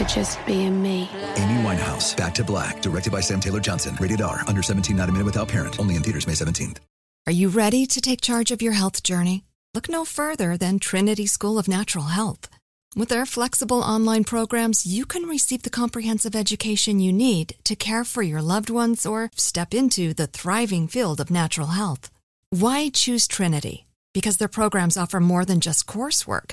for just being me. Amy Winehouse, Back to Black, directed by Sam Taylor Johnson. Rated R, under 17, not a minute without parent. Only in theaters May 17th. Are you ready to take charge of your health journey? Look no further than Trinity School of Natural Health. With their flexible online programs, you can receive the comprehensive education you need to care for your loved ones or step into the thriving field of natural health. Why choose Trinity? Because their programs offer more than just coursework.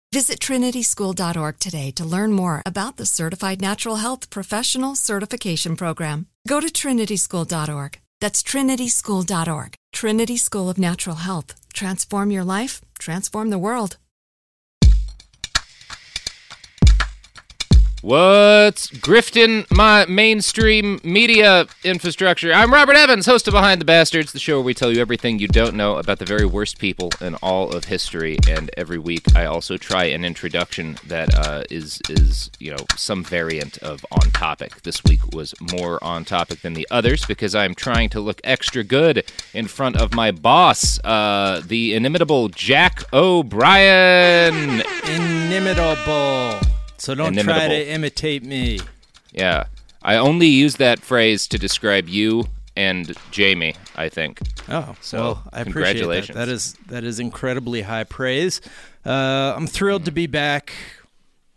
Visit trinityschool.org today to learn more about the Certified Natural Health Professional Certification Program. Go to trinityschool.org. That's trinityschool.org. Trinity School of Natural Health. Transform your life, transform the world. What's grifting my mainstream media infrastructure? I'm Robert Evans, host of Behind the Bastards, the show where we tell you everything you don't know about the very worst people in all of history. And every week, I also try an introduction that uh, is is you know some variant of on topic. This week was more on topic than the others because I'm trying to look extra good in front of my boss, uh, the inimitable Jack O'Brien. Inimitable. So don't try to imitate me. Yeah. I only use that phrase to describe you and Jamie, I think. Oh, So, well, I appreciate that. congratulations. That is that is incredibly high praise. Uh, I'm thrilled to be back,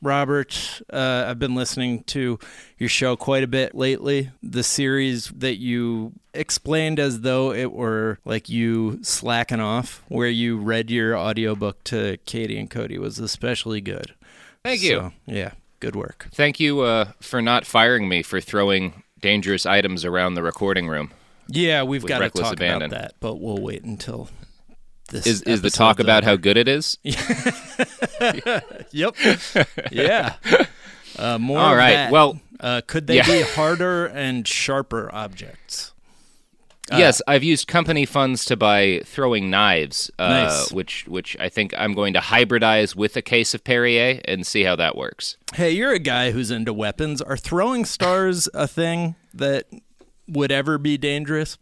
Robert. Uh, I've been listening to your show quite a bit lately. The series that you explained as though it were like you slacking off, where you read your audiobook to Katie and Cody, was especially good. Thank you. So, yeah, good work. Thank you uh, for not firing me for throwing dangerous items around the recording room. Yeah, we've got to talk abandon. about that, but we'll wait until this Is is the talk about how good it is? Yep. yeah. Uh, more. All right, that. well- uh, could they Yeah. be harder and sharper objects? Uh, yes, I've used company funds to buy throwing knives, uh, Nice. which which I think I'm going to hybridize with a case of Perrier and see how that works. Hey, you're a guy who's into weapons. Are throwing stars a thing that would ever be dangerous?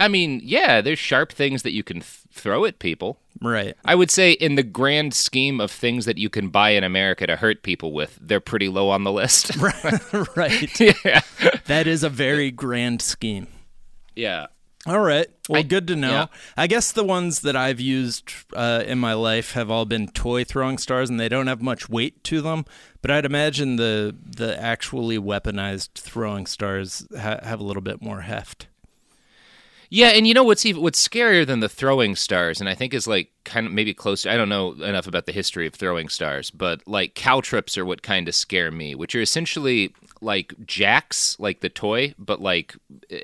I mean, yeah, there's sharp things that you can th- throw at people. Right. I would say, in the grand scheme of things that you can buy in America to hurt people with, they're pretty low on the list. right. yeah. That is a very grand scheme. Yeah. All right. Well, I- good to know. yeah. I guess the ones that I've used uh, in my life have all been toy throwing stars, and they don't have much weight to them. But I'd imagine the the actually weaponized throwing stars ha- have a little bit more heft. Yeah, and you know what's even what's scarier than the throwing stars, and I think is like kind of maybe close. I don't know enough about the history of throwing stars, but like caltrops are what kind of scare me, which are essentially like jacks, like the toy, but like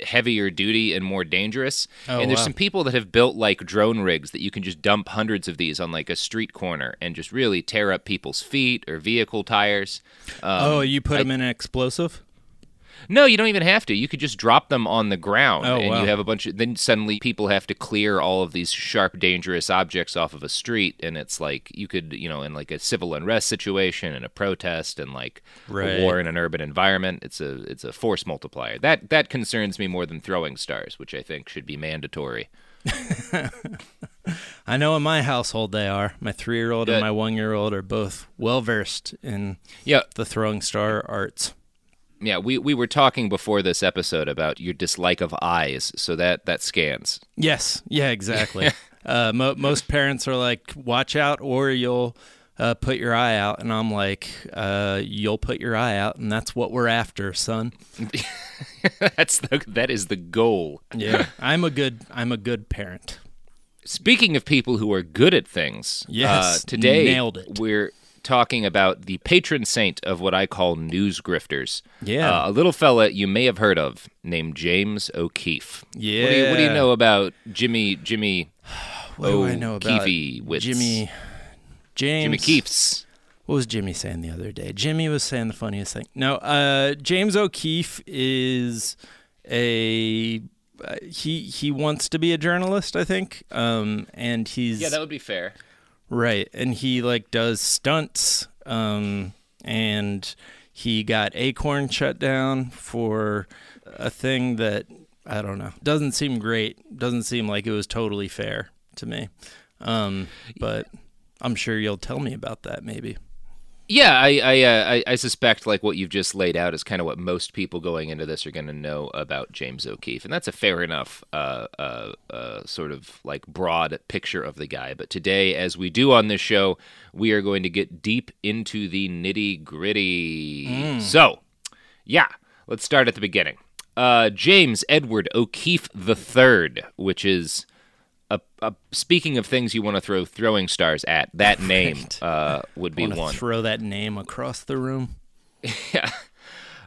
heavier duty and more dangerous. Oh, and there's wow. some people that have built like drone rigs that you can just dump hundreds of these on like a street corner and just really tear up people's feet or vehicle tires. Um, oh, you put them in an explosive? No, you don't even have to. You could just drop them on the ground, Oh, and wow. you have a bunch of. Then suddenly, people have to clear all of these sharp, dangerous objects off of a street, and it's like you could, you know, in like a civil unrest situation, and a protest, and like Right. a war in an urban environment. It's a it's a force multiplier. That that concerns me more than throwing stars, which I think should be mandatory. I know in my household they are. My three year old and my one year old are both well versed in Yeah, the throwing star arts. Yeah. We we were talking before this episode about your dislike of eyes, so that that scans. Yes, yeah, exactly. uh, mo- most parents are like, "Watch out, or you'll uh, put your eye out," and I'm like, uh, "You'll put your eye out, and that's what we're after, son." That's the that is the goal. Yeah, I'm a good, I'm a good parent. Speaking of people who are good at things, Yes, uh, today nailed it. we're talking about the patron saint of what I call news grifters. Yeah. Uh, a little fella you may have heard of named James O'Keefe. Yeah. What do you, what do you know about Jimmy Jimmy What do I know about O'Keefewitz? Jimmy? James Jimmy Keefe's. What was Jimmy saying the other day? Jimmy was saying the funniest thing. No, uh, James O'Keefe is a uh, he he wants to be a journalist, I think. Um, and he's Yeah, that would be fair. Right, and he like does stunts. Um, and he got Acorn shut down for a thing that I don't know. Doesn't seem great. Doesn't seem like it was totally fair to me. Um, but I'm sure you'll tell me about that maybe. Yeah, I I, uh, I I suspect like what you've just laid out is kind of what most people going into this are going to know about James O'Keefe, and that's a fair enough uh, uh, uh, sort of like broad picture of the guy. But today, as we do on this show, we are going to get deep into the nitty gritty. So, yeah, let's start at the beginning. Uh, James Edward O'Keefe III, which is speaking of things you want to throw throwing stars at, that name Right. uh, would be one. throw that name across the room?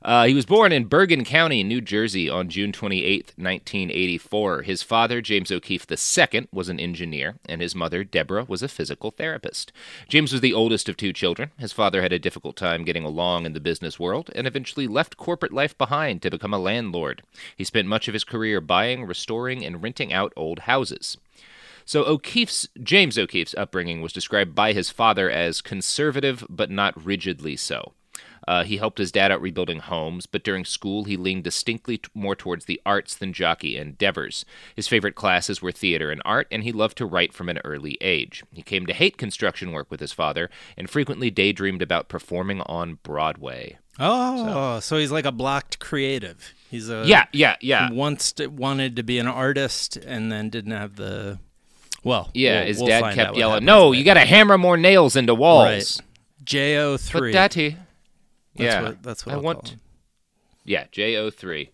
Uh, he was born in Bergen County, New Jersey on June 28, 1984. His father, James O'Keefe II, was an engineer, and his mother, Deborah, was a physical therapist. James was the oldest of two children. His father had a difficult time getting along in the business world and eventually left corporate life behind to become a landlord. He spent much of his career buying, restoring, and renting out old houses. So O'Keefe's James O'Keefe's upbringing was described by his father as conservative but not rigidly so. Uh, he helped his dad out rebuilding homes, but during school he leaned distinctly t- more towards the arts than jockey endeavors. His favorite classes were theater and art, and he loved to write from an early age. He came to hate construction work with his father, and frequently daydreamed about performing on Broadway. Oh, so, he's like a blocked creative. He's a yeah, yeah, yeah. Once wanted to be an artist and then didn't have the. Well, Yeah, we'll- his we'll dad kept yelling, "No, you got to hammer more nails into walls." Right. Jo But three. daddy, That's yeah, what, that's what I I'll want. Yeah, JO3.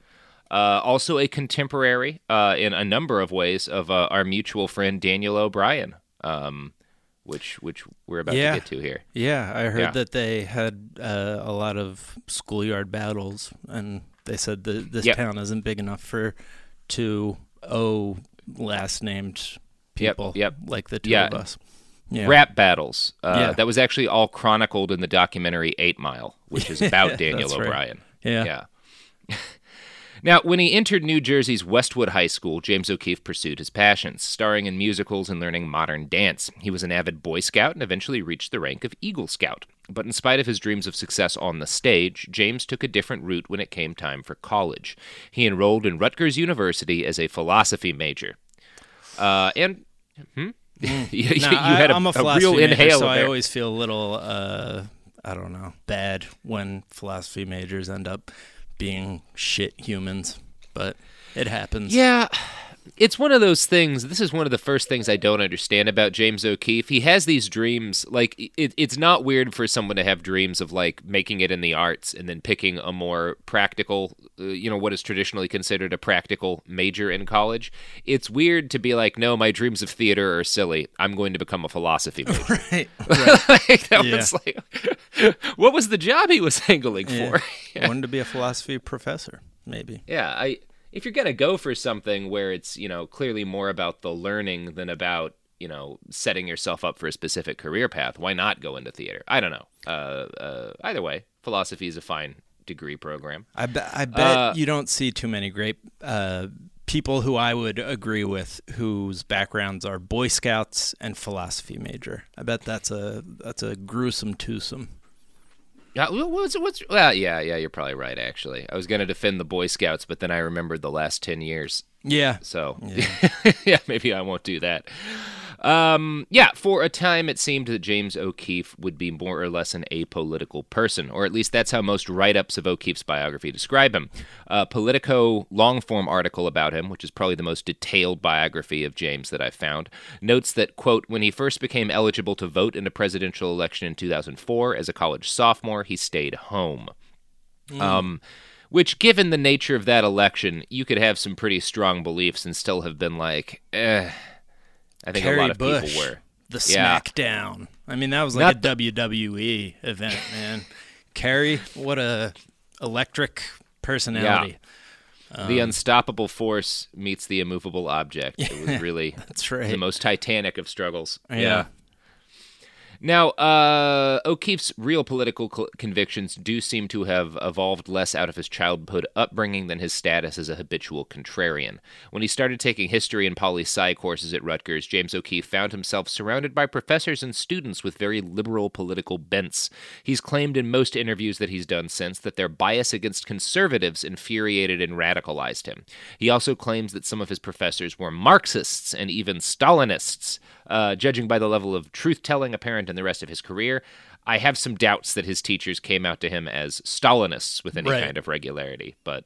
Uh, also a contemporary uh, in a number of ways of uh, our mutual friend Daniel O'Brien, um, which which we're about Yeah. to get to here. Yeah, I heard Yeah. that they had uh, a lot of schoolyard battles, and they said that this Yep. town isn't big enough for two O last named people yep. like the two Yeah. of us. Yeah. Rap battles. Uh, Yeah. That was actually all chronicled in the documentary Eight Mile, which is about Daniel That's right. O'Brien. Yeah. Yeah. Now, when he entered New Jersey's Westwood High School, James O'Keefe pursued his passions, starring in musicals and learning modern dance. He was an avid Boy Scout and eventually reached the rank of Eagle Scout. But in spite of his dreams of success on the stage, James took a different route when it came time for college. He enrolled in Rutgers University as a philosophy major. Uh, and. Hmm? you, you- Nah, you had I, a, am a, a philosophy real major, inhale so I always feel a little, uh, I don't know, bad when philosophy majors end up being shit humans. But it happens. Yeah, it's one of those things. This is one of the first things I don't understand about James O'Keefe. He has these dreams. Like, it, it's not weird for someone to have dreams of like making it in the arts and then picking a more practical, uh, you know, what is traditionally considered a practical major in college. It's weird to be like, no, my dreams of theater are silly. I'm going to become a philosophy major. Right. like, that Yeah. was like, what was the job he was angling for? Wanted to be a philosophy professor, maybe. Yeah, I if you're gonna go for something where it's you know clearly more about the learning than about you know setting yourself up for a specific career path, why not go into theater? I don't know. Uh, uh, either way, philosophy is a fine degree program. I, be- I bet Uh, you don't see too many great uh, people who I would agree with whose backgrounds are Boy Scouts and philosophy major. I bet that's a that's a gruesome twosome. Yeah, what's what's well, yeah, yeah, you're probably right. Actually, I was gonna defend the Boy Scouts, but then I remembered the last ten years. Yeah. So yeah, maybe I won't do that. Um, yeah, for a time it seemed that James O'Keefe would be more or less an apolitical person, or at least that's how most write-ups of O'Keefe's biography describe him. A Politico long-form article about him, which is probably the most detailed biography of James that I've found, notes that quote when he first became eligible to vote in a presidential election in 2004 as a college sophomore, he stayed home. Um, which, given the nature of that election, you could have some pretty strong beliefs and still have been like, eh. I think Kerry a lot of Bush, people were. the Yeah. SmackDown. I mean, that was like Not a WWE event, man. Kerry, what a electric personality. the unstoppable force meets the immovable object. It was really That's right. the most titanic of struggles. Yeah. Now, uh, O'Keefe's real political cl- convictions do seem to have evolved less out of his childhood upbringing than his status as a habitual contrarian. When he started taking history and poli sci courses at Rutgers, James O'Keefe found himself surrounded by professors and students with very liberal political bents. He's claimed in most interviews that he's done since that their bias against conservatives infuriated and radicalized him. He also claims that some of his professors were Marxists and even Stalinists. Uh, judging by the level of truth telling apparent in the rest of his career, I have some doubts that his teachers came out to him as Stalinists with any Right. kind of regularity. But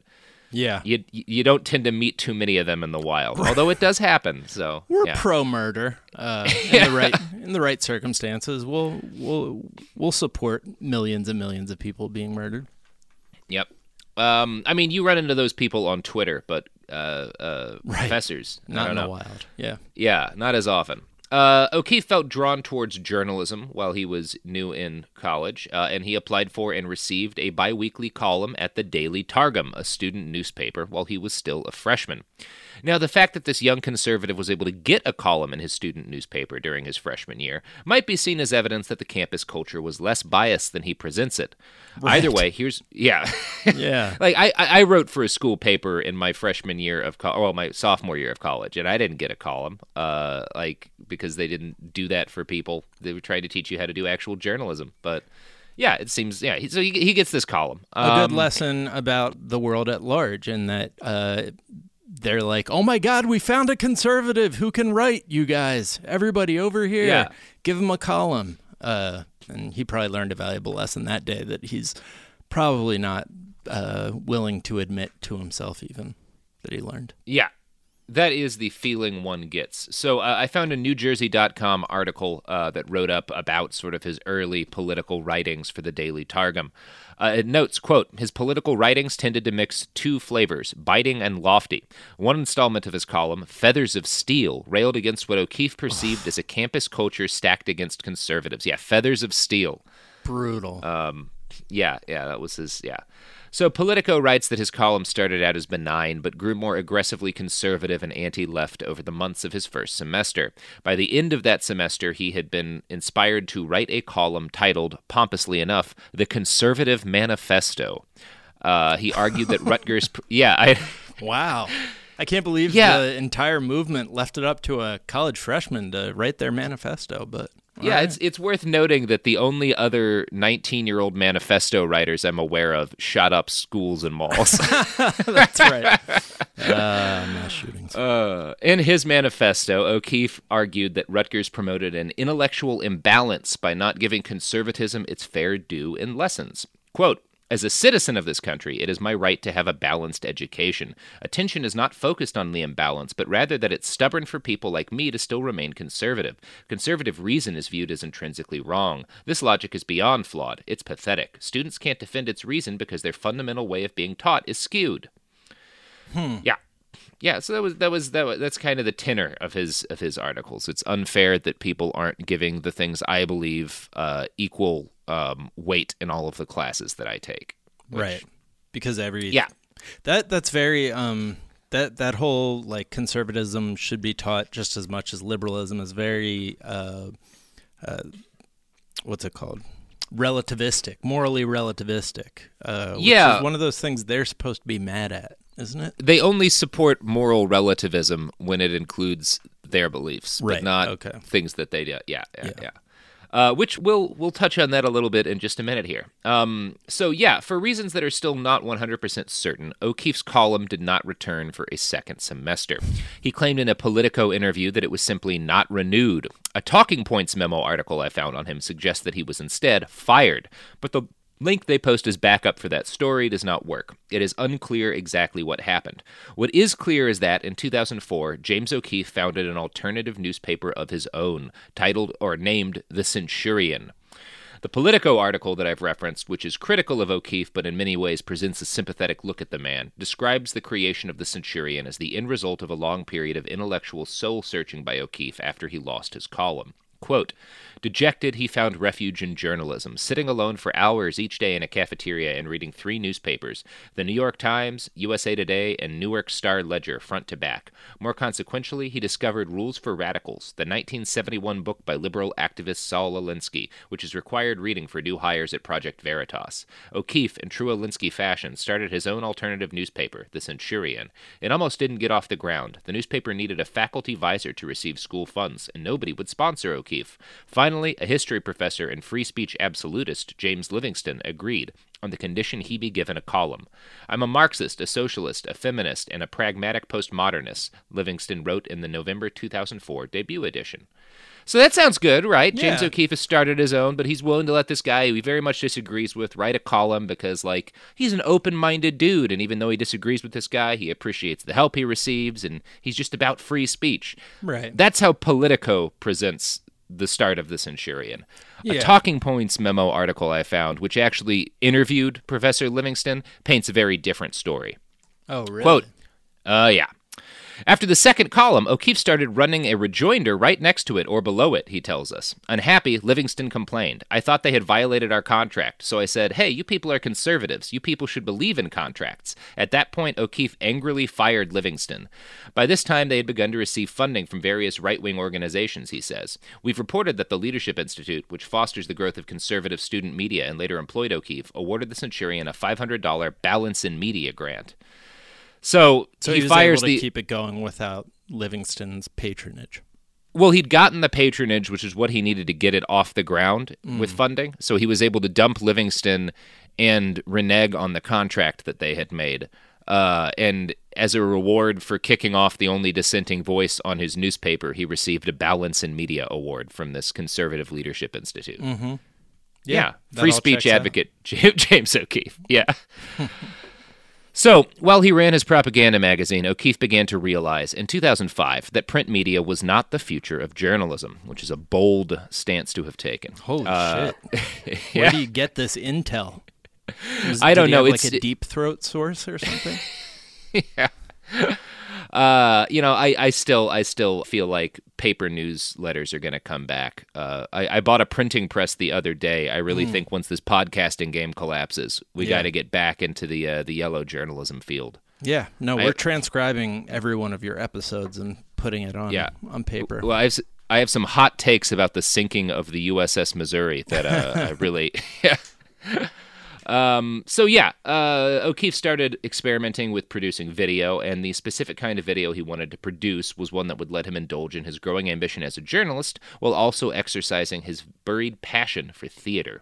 Yeah. you you don't tend to meet too many of them in the wild, although it does happen. So We're yeah. pro murder uh, in the right in the right circumstances. We'll we'll we'll support millions and millions of people being murdered. Yep. Um, I mean, you run into those people on Twitter, but uh, uh, professors, I Not in the wild. Yeah. Yeah, not as often. Uh, O'Keefe felt drawn towards journalism while he was new in college, uh, and he applied for and received a biweekly column at the Daily Targum, a student newspaper, while he was still a freshman. Now, the fact that this young conservative was able to get a column in his student newspaper during his freshman year might be seen as evidence that the campus culture was less biased than he presents it. Either way, here's yeah. Yeah. like I, I wrote for a school paper in my freshman year of co- well my sophomore year of college and I didn't get a column uh like because they didn't do that for people they were trying to teach you how to do actual journalism but yeah it seems yeah he, so he, he gets this column a good Um, lesson about the world at large and that uh, they're like, oh my God, we found a conservative who can write, you guys. Everybody over here, Yeah. give him a column. Uh, and he probably learned a valuable lesson that day that he's probably not uh, willing to admit to himself, even that he learned. Yeah. That is the feeling one gets. So uh, I found a NewJersey.com article uh, that wrote up about sort of his early political writings for the Daily Targum. Uh, it notes, quote, his political writings tended to mix two flavors, biting and lofty. One installment of his column, Feathers of Steel, railed against what O'Keefe perceived as a campus culture stacked against conservatives. Yeah, Feathers of Steel. Brutal. Yeah, yeah, that was his. Yeah. So Politico writes that his column started out as benign, but grew more aggressively conservative and anti left over the months of his first semester. By the end of that semester, he had been inspired to write a column titled, pompously enough, The Conservative Manifesto. Uh, he argued that Rutgers. Yeah, I. wow. I can't believe Yeah. the entire movement left it up to a college freshman to write their manifesto, but Yeah, it's it's worth noting that the only other 19 year old manifesto writers I'm aware of shot up schools and malls. that's right. uh, mass shootings. Uh, in his manifesto, O'Keefe argued that Rutgers promoted an intellectual imbalance by not giving conservatism its fair due in lessons. Quote, As a citizen of this country, it is my right to have a balanced education. Attention is not focused on the imbalance, but rather that it's stubborn for people like me to still remain conservative. Conservative reason is viewed as intrinsically wrong. This logic is beyond flawed. It's pathetic. Students can't defend its reason because their fundamental way of being taught is skewed. Yeah. Yeah, so that was that was that was, that's kind of the tenor of his of his articles. It's unfair that people aren't giving the things I believe uh, equal um, weight in all of the classes that I take. which- right. Because every Yeah. That that's very um that that whole like conservatism should be taught just as much as liberalism is very uh, uh what's it called relativistic morally relativistic uh which Yeah. is one of those things they're supposed to be mad at isn't it They only support moral relativism when it includes their beliefs, Right, but not okay. things that they do. Yeah, yeah, yeah. Uh, which we'll we'll touch on that a little bit in just a minute here. Um, so yeah, for reasons that are still not 100% certain, O'Keefe's column did not return for a second semester. He claimed in a Politico interview that it was simply not renewed. A Talking Points memo article I found on him suggests that he was instead fired, but the link they post as backup for that story does not work. It is unclear exactly what happened. What is clear is that in 2004, James O'Keefe founded an alternative newspaper of his own, titled or named The Centurion. The Politico article that I've referenced, which is critical of O'Keefe but in many ways presents a sympathetic look at the man, describes the creation of the Centurion as the end result of a long period of intellectual soul searching by O'Keefe after he lost his column. Quote, Dejected, he found refuge in journalism, sitting alone for hours each day in a cafeteria and reading three newspapers the New York Times, USA Today, and Newark Star Ledger front to back. More consequentially, he discovered Rules for Radicals, the 1971 book by liberal activist Saul Alinsky, which is required reading for new hires at Project Veritas. O'Keefe, in true Alinsky fashion, started his own alternative newspaper, The Centurion. It almost didn't get off the ground. The newspaper needed a faculty visor to receive school funds, and nobody would sponsor O'Keefe. Finally, a history professor and free speech absolutist, James Livingston, agreed on the condition he be given a column. I'm a Marxist, a socialist, a feminist, and a pragmatic postmodernist, Livingston wrote in the November 2004 debut edition. So that sounds good, right? James O'Keefe has started his own, but he's willing to let this guy who he very much disagrees with write a column because, like, he's an open minded dude. And even though he disagrees with this guy, he appreciates the help he receives and he's just about free speech. Right. That's how Politico presents the start of the Centurion. A Talking Points memo article I found, which actually interviewed Professor Livingston, paints a very different story. oh really Quote, uh, yeah. After the second column, O'Keefe started running a rejoinder right next to it or below it, he tells us. Unhappy, Livingston complained. I thought they had violated our contract, so I said, Hey, you people are conservatives. You people should believe in contracts. At that point, O'Keefe angrily fired Livingston. By this time, they had begun to receive funding from various right wing organizations, he says. We've reported that the Leadership Institute, which fosters the growth of conservative student media and later employed O'Keefe, awarded the Centurion a $500 Balance in Media grant. So, so he, he, fires the keep it going without livingston's patronage well he'd gotten the patronage which is what he needed to get it off the ground with Mm. funding so he was able to dump livingston and renege on the contract that they had made uh, and as a reward for kicking off the only dissenting voice on his newspaper he received a balance in media award from this conservative leadership institute mm-hmm. yeah, that free speech checks out. advocate James O'Keefe. Yeah. so, while he ran his propaganda magazine, O'Keefe began to realize in 2005 that print media was not the future of journalism, which is a bold stance to have taken. holy Uh, shit. Yeah. where do you get this intel? Was- I don't know, have, it's- like a deep throat source or something Uh, you know, I, I still I still feel like paper newsletters are going to come back. Uh, I, I bought a printing press the other day. I really think once this podcasting game collapses, we. Yeah. got to get back into the uh, the yellow journalism field. Yeah, no, I- we're transcribing every one of your episodes and putting it on Yeah. on paper. Well, I have, s- I have some hot takes about the sinking of the USS Missouri that uh, I really. Yeah. Um, so yeah, uh, O'Keefe started experimenting with producing video, and the specific kind of video he wanted to produce was one that would let him indulge in his growing ambition as a journalist, while also exercising his buried passion for theater.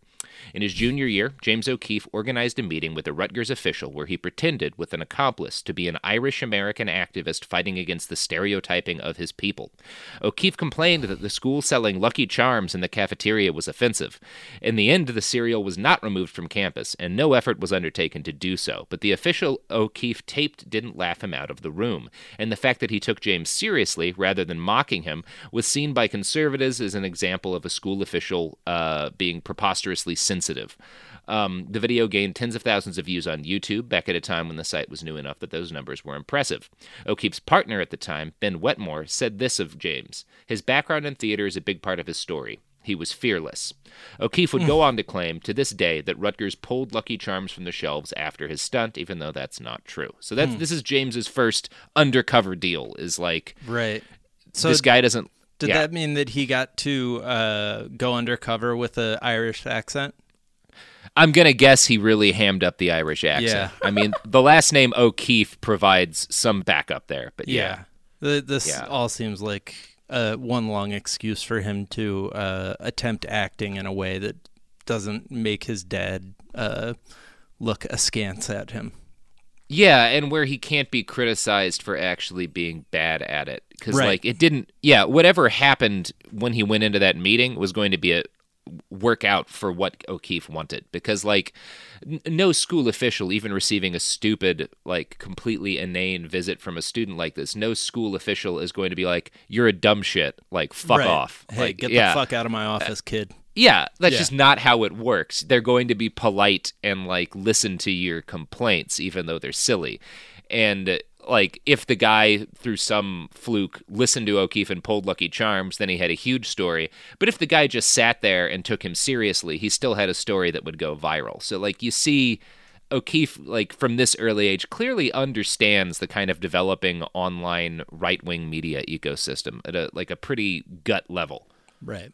In his junior year, James O'Keefe organized a meeting with a Rutgers official where he pretended, with an accomplice, to be an Irish American activist fighting against the stereotyping of his people. O'Keefe complained that the school selling Lucky Charms in the cafeteria was offensive. In the end, the cereal was not removed from campus, and no effort was undertaken to do so. But the official O'Keefe taped didn't laugh him out of the room, and the fact that he took James seriously rather than mocking him was seen by conservatives as an example of a school official uh, being preposterously sensitive. Um, the video gained tens of thousands of views on YouTube back at a time when the site was new enough that those numbers were impressive. O'Keefe's partner at the time, Ben Wetmore, said this of James His background in theater is a big part of his story. He was fearless. O'Keefe would go on to claim to this day that Rutgers pulled Lucky Charms from the shelves after his stunt, even though that's not true. So that's this is James's first undercover deal. Is like Right. So this guy doesn't. Did yeah. that mean that he got to uh, go undercover with an Irish accent? I'm gonna guess he really hammed up the Irish accent. Yeah. I mean, the last name O'Keefe provides some backup there, but yeah. The, this Yeah. all seems like uh, one long excuse for him to uh, attempt acting in a way that doesn't make his dad uh, look askance at him. Yeah, and where he can't be criticized for actually being bad at it because Right. like it didn't. Yeah, whatever happened when he went into that meeting was going to be a work out for what O'Keefe wanted because like n- no school official even receiving a stupid like completely inane visit from a student like this no school official is going to be like you're a dumb shit like fuck Right. off Hey, like get yeah. the fuck out of my office, kid. Yeah, that's Yeah. just not how it works. They're going to be polite and like listen to your complaints, even though they're silly. And uh, like, if the guy through some fluke listened to O'Keefe and pulled Lucky Charms, then he had a huge story. But if the guy just sat there and took him seriously, he still had a story that would go viral. So like, you see. O'Keefe, like from this early age, clearly understands the kind of developing online right wing media ecosystem at a like a pretty gut level. Right.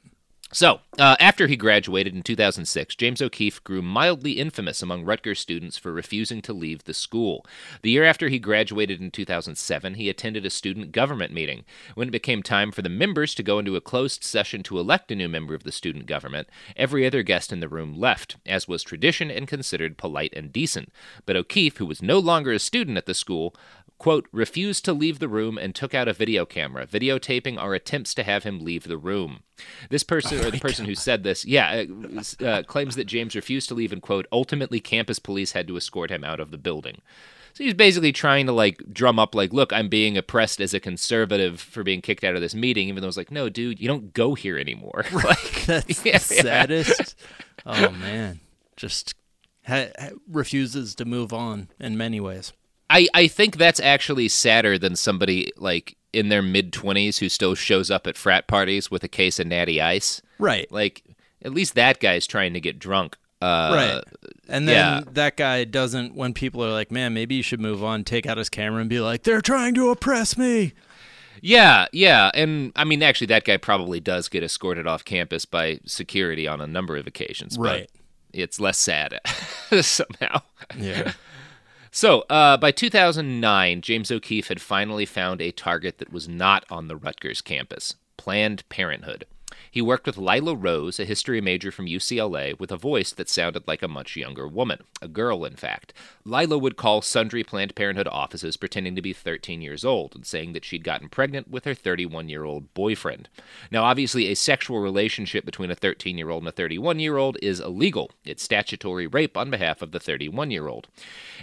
So, uh, after he graduated in 2006, James O'Keefe grew mildly infamous among Rutgers students for refusing to leave the school. The year after he graduated in 2007, he attended a student government meeting. When it became time for the members to go into a closed session to elect a new member of the student government, every other guest in the room left, as was tradition and considered polite and decent. But O'Keefe, who was no longer a student at the school, quote, refused to leave the room and took out a video camera, videotaping our attempts to have him leave the room. This person, or the person who said this, yeah, uh, uh, claims that James refused to leave and, quote, ultimately campus police had to escort him out of the building. So he's basically trying to like drum up, like, look, I'm being oppressed as a conservative for being kicked out of this meeting, even though it's like, no, dude, you don't go here anymore. like, That's yeah, the yeah. saddest. Oh man, just ha- refuses to move on in many ways. I, I think that's actually sadder than somebody like in their mid 20s who still shows up at frat parties with a case of natty ice. Right. Like, at least that guy's trying to get drunk. Uh, right. And then yeah. that guy doesn't, when people are like, man, maybe you should move on, take out his camera and be like, they're trying to oppress me. Yeah, yeah. And I mean, actually, that guy probably does get escorted off campus by security on a number of occasions. Right. But it's less sad somehow. Yeah. So, uh, by 2009, James O'Keefe had finally found a target that was not on the Rutgers campus Planned Parenthood. He worked with Lila Rose, a history major from UCLA, with a voice that sounded like a much younger woman, a girl, in fact. Lila would call sundry Planned Parenthood offices pretending to be 13 years old and saying that she'd gotten pregnant with her 31 year old boyfriend. Now, obviously, a sexual relationship between a 13 year old and a 31 year old is illegal. It's statutory rape on behalf of the 31 year old.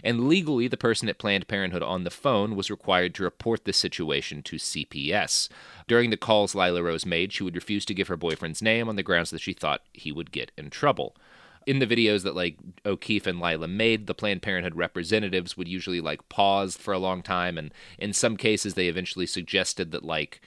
And legally, the person at Planned Parenthood on the phone was required to report the situation to CPS. During the calls Lila Rose made, she would refuse to give her boyfriend's name on the grounds that she thought he would get in trouble. In the videos that like O'Keefe and Lila made, the Planned Parenthood representatives would usually like pause for a long time, and in some cases, they eventually suggested that like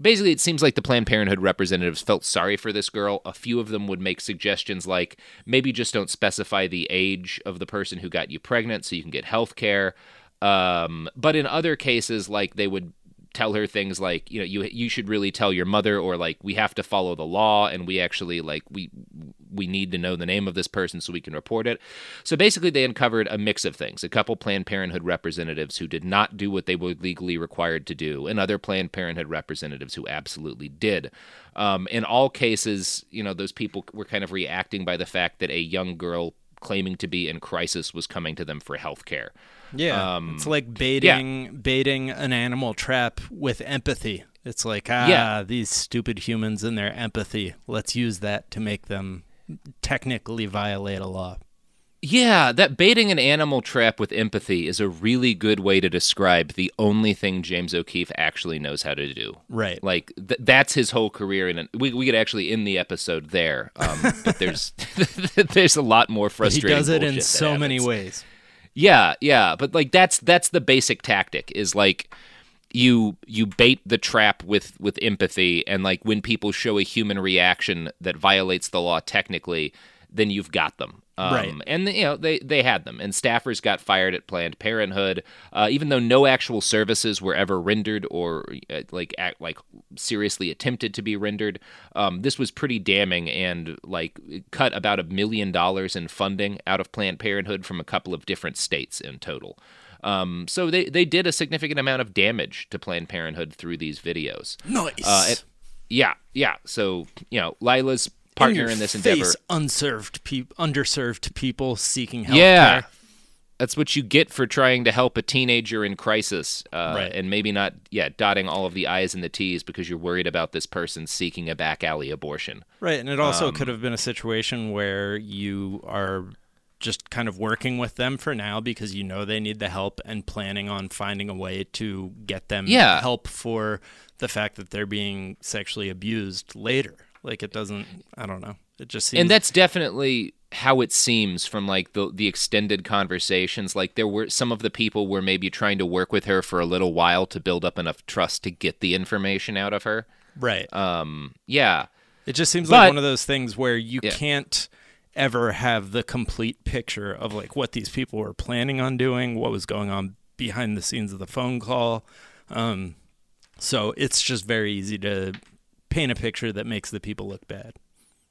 basically it seems like the planned parenthood representatives felt sorry for this girl a few of them would make suggestions like maybe just don't specify the age of the person who got you pregnant so you can get health care um, but in other cases like they would tell her things like you know you you should really tell your mother or like we have to follow the law and we actually like we we need to know the name of this person so we can report it. So basically, they uncovered a mix of things: a couple Planned Parenthood representatives who did not do what they were legally required to do, and other Planned Parenthood representatives who absolutely did. Um, in all cases, you know, those people were kind of reacting by the fact that a young girl claiming to be in crisis was coming to them for health care. Yeah, Um, it's like baiting baiting an animal trap with empathy. It's like ah, Yeah. these stupid humans and their empathy. Let's use that to make them technically violate a law. Yeah, that baiting an animal trap with empathy is a really good way to describe the only thing James O'Keefe actually knows how to do. Right. Like th- that's his whole career, and we we could actually end the episode there. Um, but there's there's a lot more frustrating. He does it in so many ways. Yeah, yeah, but like that's that's the basic tactic is like you you bait the trap with with empathy and like when people show a human reaction that violates the law technically, then you've got them. Um, Right. And you know they they had them, and staffers got fired at Planned Parenthood, uh, even though no actual services were ever rendered or uh, like act, like seriously attempted to be rendered. Um, this was pretty damning, and like cut about a million dollars in funding out of Planned Parenthood from a couple of different states in total. Um, so they they did a significant amount of damage to Planned Parenthood through these videos. Nice. Uh, it- yeah, yeah. So you know, Lila's partner your in this face, endeavor. unserved peop underserved people seeking help. Yeah. That's what you get for trying to help a teenager in crisis, uh, Right. and maybe not, yeah, dotting all of the I's and the T's because you're worried about this person seeking a back alley abortion. Right, and it also Um, could have been a situation where you are just kind of working with them for now because you know they need the help and planning on finding a way to get them Yeah. help for the fact that they're being sexually abused later. Like it doesn't I don't know. It just seems and that's definitely how it seems from like the the extended conversations like there were some of the people were maybe trying to work with her for a little while to build up enough trust to get the information out of her right. um yeah It just seems But- like one of those things where you Yeah. can't ever have the complete picture of like what these people were planning on doing, what was going on behind the scenes of the phone call. Um, so it's just very easy to paint a picture that makes the people look bad.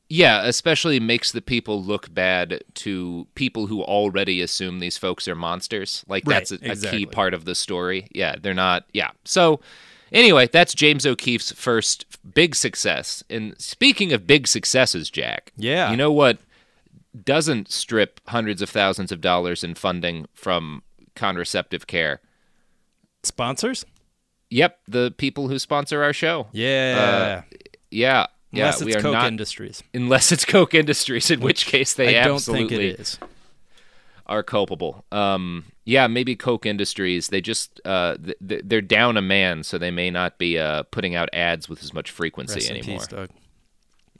yeah especially makes the people look bad to people who already assume these folks are monsters like Right, that's a, a key part of the story yeah they're not yeah so anyway that's james o'keefe's first big success and speaking of big successes jack Yeah. you know what doesn't strip hundreds of thousands of dollars in funding from contraceptive care Sponsors? Yep the people who sponsor our show Yeah. yeah yeah Unless we it's are Koch not Industries. unless it's Koch industries in which, case they I don't absolutely think it is. are culpable. Um, yeah, maybe Koch Industries. They just uh, th- th- they're down a man, so they may not be uh, putting out ads with as much frequency Rest in anymore. peace, Doug.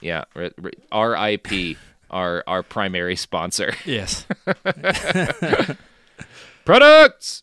Yeah, R.I.P. our our primary sponsor. Yes. Products.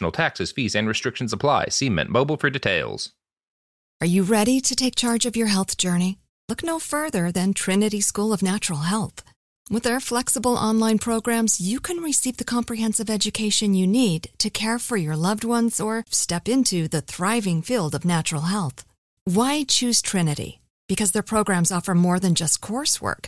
taxes, fees and restrictions apply. See Mint Mobile for details. Are you ready to take charge of your health journey? Look no further than Trinity School of Natural Health. With their flexible online programs, you can receive the comprehensive education you need to care for your loved ones or step into the thriving field of natural health. Why choose Trinity? Because their programs offer more than just coursework.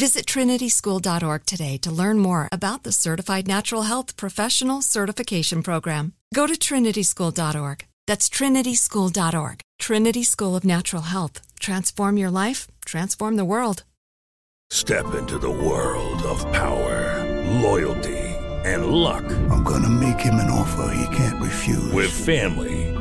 Visit trinityschool.org today to learn more about the Certified Natural Health Professional Certification Program. Go to trinityschool.org. That's trinityschool.org. Trinity School of Natural Health. Transform your life, transform the world. Step into the world of power, loyalty, and luck. I'm gonna make him an offer he can't refuse. With family,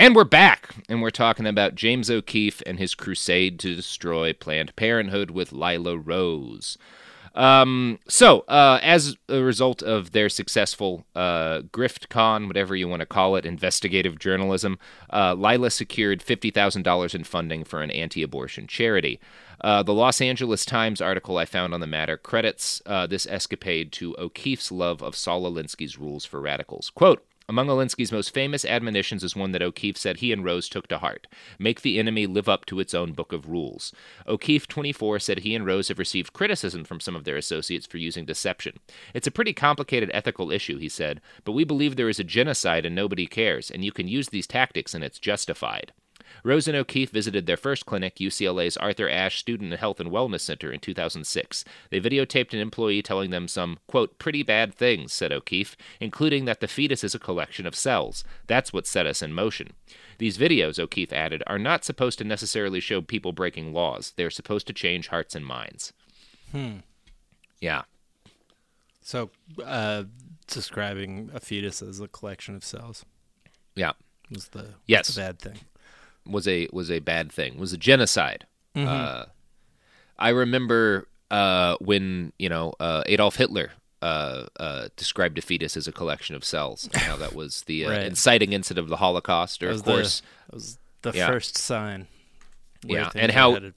And we're back, and we're talking about James O'Keefe and his crusade to destroy Planned Parenthood with Lila Rose. Um, so, uh, as a result of their successful uh, grift con, whatever you want to call it, investigative journalism, uh, Lila secured $50,000 in funding for an anti abortion charity. Uh, the Los Angeles Times article I found on the matter credits uh, this escapade to O'Keefe's love of Saul Alinsky's rules for radicals. Quote, among Alinsky's most famous admonitions is one that O'Keefe said he and Rose took to heart make the enemy live up to its own book of rules. O'Keefe, 24, said he and Rose have received criticism from some of their associates for using deception. It's a pretty complicated ethical issue, he said, but we believe there is a genocide and nobody cares, and you can use these tactics and it's justified. Rose and O'Keefe visited their first clinic, UCLA's Arthur Ashe Student Health and Wellness Center, in 2006. They videotaped an employee telling them some, quote, pretty bad things, said O'Keefe, including that the fetus is a collection of cells. That's what set us in motion. These videos, O'Keefe added, are not supposed to necessarily show people breaking laws. They're supposed to change hearts and minds. Hmm. Yeah. So, uh, describing a fetus as a collection of cells. Yeah. Was the, was yes. the bad thing. Was a was a bad thing. Was a genocide. Mhm. Uh, I remember uh, when you know uh, Adolf Hitler uh, uh, described a fetus as a collection of cells. And how that was the uh, Right. inciting incident of the Holocaust, or of course, the, was the yeah. first sign. yeah, and how headed.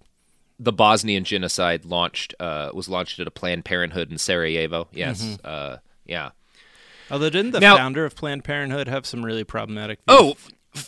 the Bosnian genocide launched uh, was launched at a Planned Parenthood in Sarajevo. Yes, Mhm. uh, yeah. Although, didn't the Now- founder of Planned Parenthood have some really problematic? views? Oh,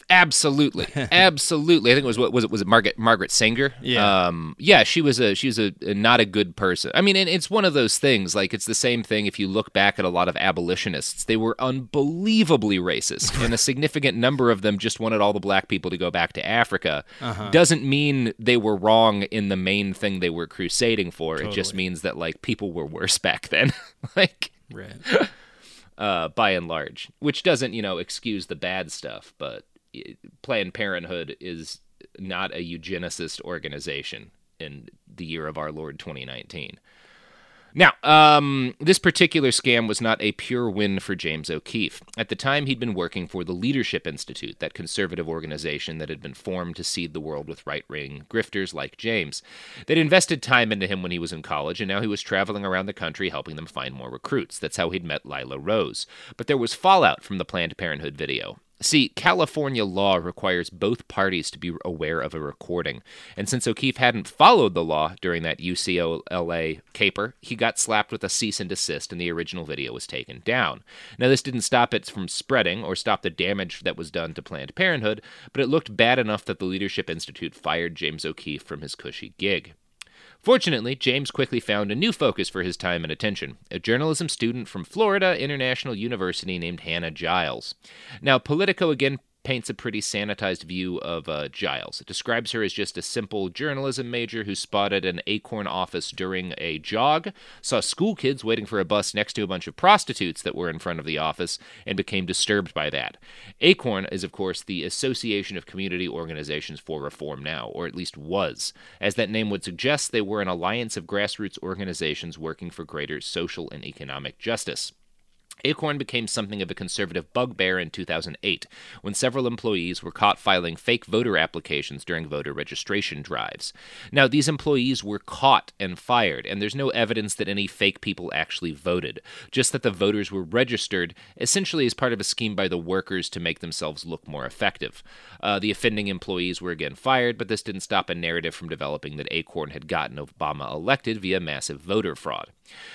absolutely, absolutely. I think it was what was it was it Margaret Margaret Sanger? Yeah. um, yeah. She was a she was a, a not a good person. I mean, and it's one of those things. Like it's the same thing. If you look back at a lot of abolitionists, they were unbelievably racist, and a significant number of them just wanted all the black people to go back to Africa. Uh-huh. Doesn't mean they were wrong in the main thing they were crusading for. It just means that like people were worse back then. like Right. uh, by and large, which doesn't, you know, excuse the bad stuff, but Planned Parenthood is not a eugenicist organization in the year of our Lord 2019. Now, um, this particular scam was not a pure win for James O'Keefe. At the time, he'd been working for the Leadership Institute, that conservative organization that had been formed to seed the world with right wing grifters like James. They'd invested time into him when he was in college, and now he was traveling around the country helping them find more recruits. That's how he'd met Lila Rose. But there was fallout from the Planned Parenthood video. See, California law requires both parties to be aware of a recording, and since O'Keefe hadn't followed the law during that UCLA caper, he got slapped with a cease and desist, and the original video was taken down. Now, this didn't stop it from spreading or stop the damage that was done to Planned Parenthood, but it looked bad enough that the Leadership Institute fired James O'Keefe from his cushy gig. Fortunately, James quickly found a new focus for his time and attention a journalism student from Florida International University named Hannah Giles. Now, Politico again paints a pretty sanitized view of uh, Giles. It describes her as just a simple journalism major who spotted an Acorn office during a jog, saw school kids waiting for a bus next to a bunch of prostitutes that were in front of the office, and became disturbed by that. Acorn is, of course, the Association of Community Organizations for Reform Now, or at least was. As that name would suggest, they were an alliance of grassroots organizations working for greater social and economic justice. Acorn became something of a conservative bugbear in 2008 when several employees were caught filing fake voter applications during voter registration drives. Now, these employees were caught and fired, and there's no evidence that any fake people actually voted, just that the voters were registered essentially as part of a scheme by the workers to make themselves look more effective. Uh, the offending employees were again fired, but this didn't stop a narrative from developing that Acorn had gotten Obama elected via massive voter fraud.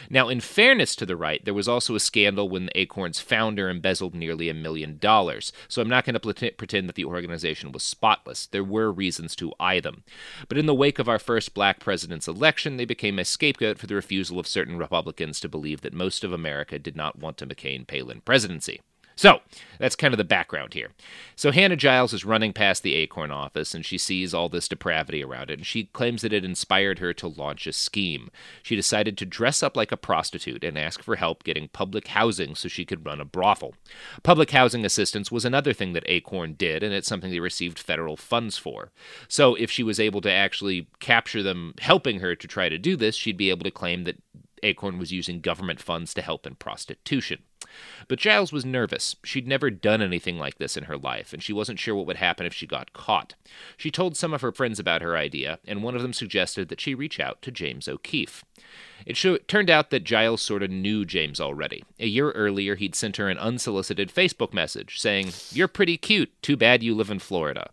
Now, in fairness to the right, there was also a scandal when Acorn's founder embezzled nearly a million dollars, so I'm not going to pretend that the organization was spotless. There were reasons to eye them. But in the wake of our first black president's election, they became a scapegoat for the refusal of certain Republicans to believe that most of America did not want a McCain Palin presidency. So, that's kind of the background here. So, Hannah Giles is running past the Acorn office and she sees all this depravity around it, and she claims that it inspired her to launch a scheme. She decided to dress up like a prostitute and ask for help getting public housing so she could run a brothel. Public housing assistance was another thing that Acorn did, and it's something they received federal funds for. So, if she was able to actually capture them helping her to try to do this, she'd be able to claim that Acorn was using government funds to help in prostitution. But Giles was nervous. She'd never done anything like this in her life, and she wasn't sure what would happen if she got caught. She told some of her friends about her idea, and one of them suggested that she reach out to James O'Keefe. It show- turned out that Giles sort of knew James already. A year earlier, he'd sent her an unsolicited Facebook message saying, You're pretty cute. Too bad you live in Florida.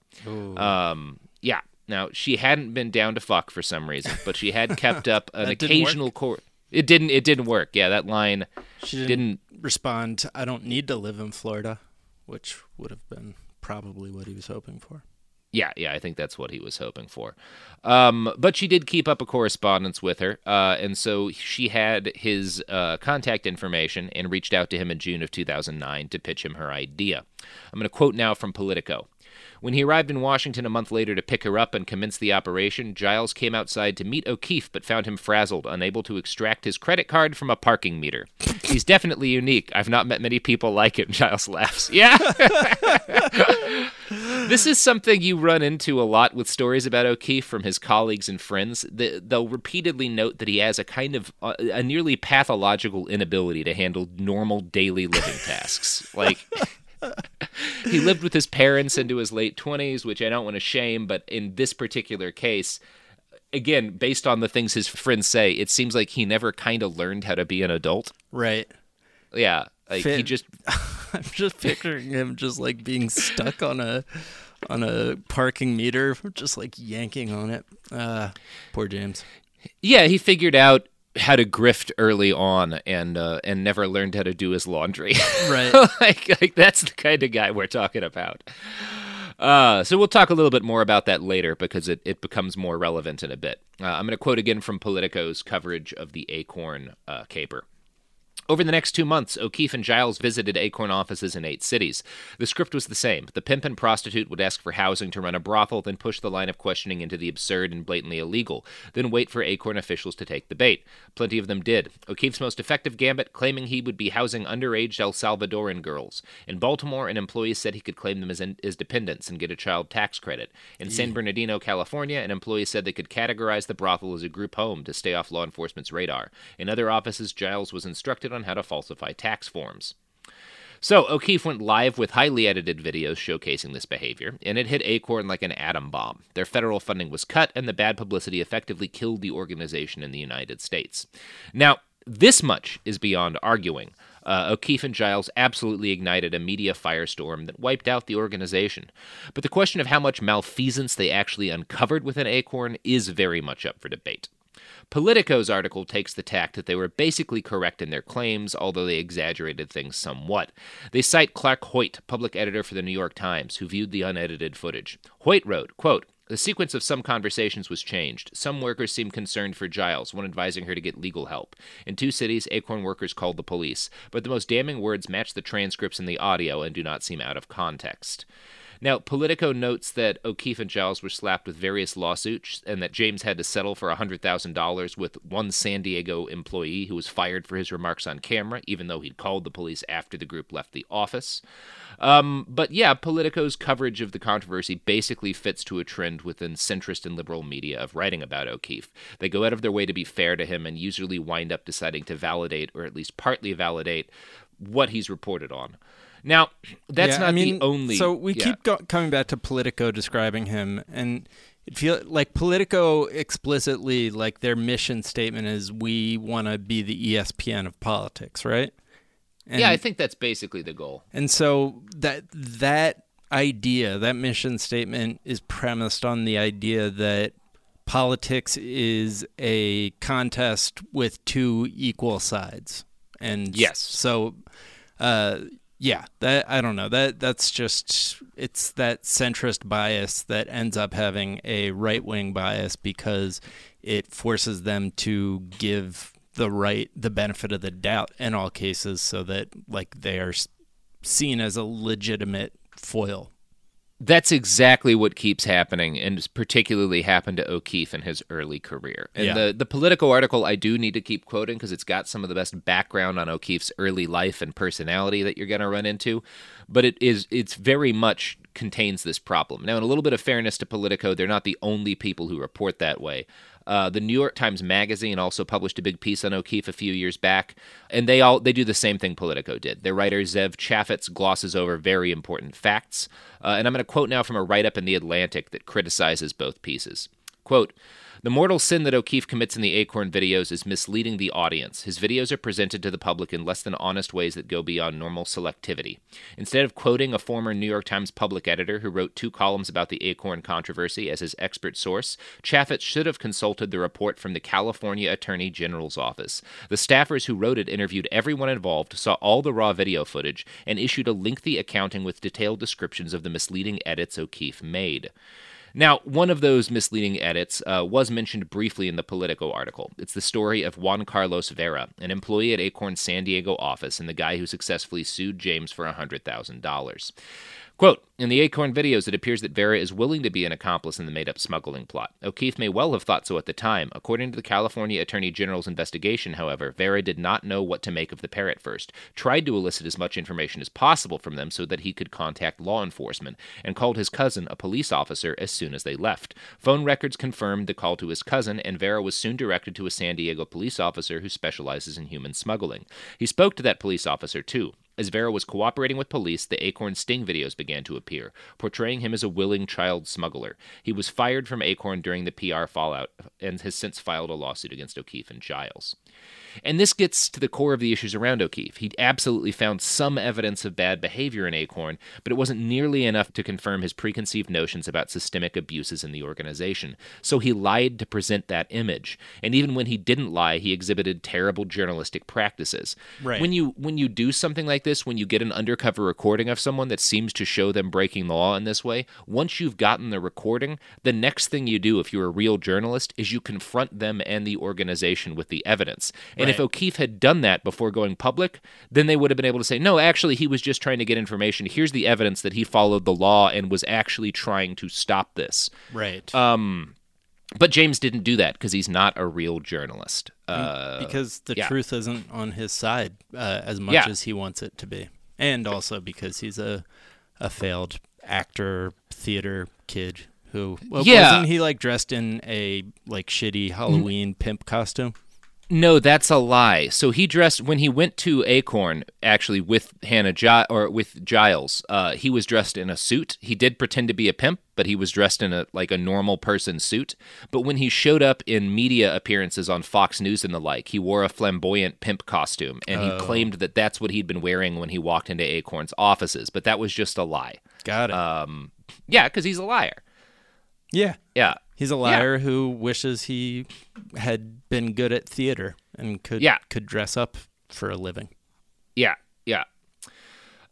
Um, yeah. Now, she hadn't been down to fuck for some reason, but she had kept up an occasional court. It didn't. It didn't work. Yeah, that line She didn't, didn't respond. I don't need to live in Florida, which would have been probably what he was hoping for. Yeah, yeah, I think that's what he was hoping for. Um, but she did keep up a correspondence with her, uh, and so she had his uh, contact information and reached out to him in June of 2009 to pitch him her idea. I'm going to quote now from Politico. When he arrived in Washington a month later to pick her up and commence the operation, Giles came outside to meet O'Keefe but found him frazzled, unable to extract his credit card from a parking meter. He's definitely unique. I've not met many people like him, Giles laughs. Yeah. this is something you run into a lot with stories about O'Keefe from his colleagues and friends. They- They'll repeatedly note that he has a kind of uh, a nearly pathological inability to handle normal daily living tasks. Like he lived with his parents into his late 20s, which I don't want to shame, but in this particular case, again, based on the things his friends say, it seems like he never kind of learned how to be an adult. Right. Yeah, like he just I'm just picturing him just like being stuck on a on a parking meter, just like yanking on it. Uh, poor James. yeah, he figured out how to grift early on and uh, and never learned how to do his laundry. Right. like, like that's the kind of guy we're talking about. Uh, so we'll talk a little bit more about that later because it, it becomes more relevant in a bit. Uh, I'm going to quote again from Politico's coverage of the Acorn uh, caper. Over the next two months, O'Keefe and Giles visited Acorn offices in eight cities. The script was the same. The pimp and prostitute would ask for housing to run a brothel, then push the line of questioning into the absurd and blatantly illegal, then wait for Acorn officials to take the bait. Plenty of them did. O'Keefe's most effective gambit, claiming he would be housing underage El Salvadoran girls. In Baltimore, an employee said he could claim them as, in, as dependents and get a child tax credit. In San Bernardino, California, an employee said they could categorize the brothel as a group home to stay off law enforcement's radar. In other offices, Giles was instructed on how to falsify tax forms. So, O'Keefe went live with highly edited videos showcasing this behavior, and it hit Acorn like an atom bomb. Their federal funding was cut, and the bad publicity effectively killed the organization in the United States. Now, this much is beyond arguing. Uh, O'Keefe and Giles absolutely ignited a media firestorm that wiped out the organization. But the question of how much malfeasance they actually uncovered within Acorn is very much up for debate. Politico's article takes the tack that they were basically correct in their claims, although they exaggerated things somewhat. They cite Clark Hoyt, public editor for the New York Times, who viewed the unedited footage. Hoyt wrote, quote, the sequence of some conversations was changed. Some workers seemed concerned for Giles, one advising her to get legal help. In two cities, Acorn workers called the police, but the most damning words match the transcripts in the audio and do not seem out of context. Now, Politico notes that O'Keefe and Giles were slapped with various lawsuits and that James had to settle for $100,000 with one San Diego employee who was fired for his remarks on camera, even though he'd called the police after the group left the office. Um, but yeah, Politico's coverage of the controversy basically fits to a trend within centrist and liberal media of writing about O'Keefe. They go out of their way to be fair to him and usually wind up deciding to validate, or at least partly validate, what he's reported on. Now, that's Yeah, not I mean, the only. So we yeah. keep go- coming back to Politico describing him, and it feel like Politico explicitly like their mission statement is we want to be the ESPN of politics, right? And, yeah, I think that's basically the goal. And so that that idea, that mission statement, is premised on the idea that politics is a contest with two equal sides, and Yes. so. Uh, yeah, that I don't know. That that's just it's that centrist bias that ends up having a right wing bias because it forces them to give the right the benefit of the doubt in all cases so that like they are seen as a legitimate foil. That's exactly what keeps happening, and particularly happened to O'Keefe in his early career. And Yeah. the the Politico article I do need to keep quoting because it's got some of the best background on O'Keefe's early life and personality that you're going to run into, but it is it's very much contains this problem. Now, in a little bit of fairness to Politico, they're not the only people who report that way. Uh, the New York Times Magazine also published a big piece on O'Keefe a few years back, and they all they do the same thing Politico did. Their writer Zev Chafets glosses over very important facts, uh, and I'm going to quote now from a write-up in the Atlantic that criticizes both pieces. Quote. The mortal sin that O'Keefe commits in the Acorn videos is misleading the audience. His videos are presented to the public in less than honest ways that go beyond normal selectivity. Instead of quoting a former New York Times public editor who wrote two columns about the Acorn controversy as his expert source, Chafets should have consulted the report from the California Attorney General's office. The staffers who wrote it interviewed everyone involved, saw all the raw video footage, and issued a lengthy accounting with detailed descriptions of the misleading edits O'Keefe made. Now, one of those misleading edits uh, was mentioned briefly in the Politico article. It's the story of Juan Carlos Vera, an employee at Acorn's San Diego office and the guy who successfully sued James for $100,000. Quote In the Acorn videos, it appears that Vera is willing to be an accomplice in the made up smuggling plot. O'Keefe may well have thought so at the time. According to the California Attorney General's investigation, however, Vera did not know what to make of the pair at first, tried to elicit as much information as possible from them so that he could contact law enforcement, and called his cousin, a police officer, as soon as they left. Phone records confirmed the call to his cousin, and Vera was soon directed to a San Diego police officer who specializes in human smuggling. He spoke to that police officer, too. As Vera was cooperating with police, the Acorn Sting videos began to appear, portraying him as a willing child smuggler. He was fired from Acorn during the PR fallout and has since filed a lawsuit against O'Keefe and Giles. And this gets to the core of the issues around O'Keefe. He absolutely found some evidence of bad behavior in Acorn, but it wasn't nearly enough to confirm his preconceived notions about systemic abuses in the organization. So he lied to present that image. And even when he didn't lie, he exhibited terrible journalistic practices. Right. When you when you do something like this, when you get an undercover recording of someone that seems to show them breaking the law in this way, once you've gotten the recording, the next thing you do if you're a real journalist is you confront them and the organization with the evidence. And if Right. O'Keefe had done that before going public, then they would have been able to say, no, actually, he was just trying to get information. Here's the evidence that he followed the law and was actually trying to stop this. Right. Um, but James didn't do that because he's not a real journalist. Uh, because the yeah. truth isn't on his side uh, as much Yeah. as he wants it to be, and also because he's a a failed actor, theater kid who well, Yeah. wasn't he like dressed in a like shitty Halloween pimp costume? No, that's a lie. So he dressed when he went to Acorn, actually with Hannah Gi- or with Giles. Uh, he was dressed in a suit. He did pretend to be a pimp, but he was dressed in a like a normal person suit. But when he showed up in media appearances on Fox News and the like, he wore a flamboyant pimp costume, and he Oh. claimed that that's what he'd been wearing when he walked into Acorn's offices. But that was just a lie. Got it. Um, yeah, because he's a liar. Yeah. Yeah. He's a liar who wishes he had been good at theater and could Yeah. could dress up for a living. Yeah, yeah.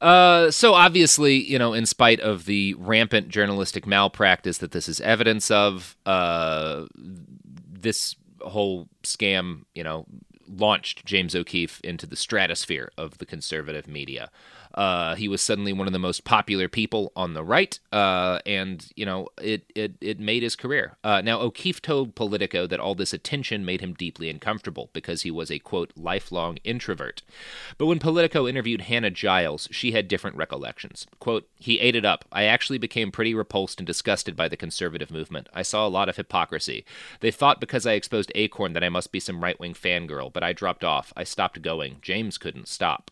Uh, so obviously, you know, in spite of the rampant journalistic malpractice that this is evidence of, uh, this whole scam, you know, launched James O'Keefe into the stratosphere of the conservative media. Uh, he was suddenly one of the most popular people on the right, uh, and you know it, it it made his career. Uh, now O'Keefe told Politico that all this attention made him deeply uncomfortable because he was a quote lifelong introvert. But when Politico interviewed Hannah Giles, she had different recollections. Quote: He ate it up. I actually became pretty repulsed and disgusted by the conservative movement. I saw a lot of hypocrisy. They thought because I exposed Acorn that I must be some right wing fangirl, but I dropped off. I stopped going. James couldn't stop.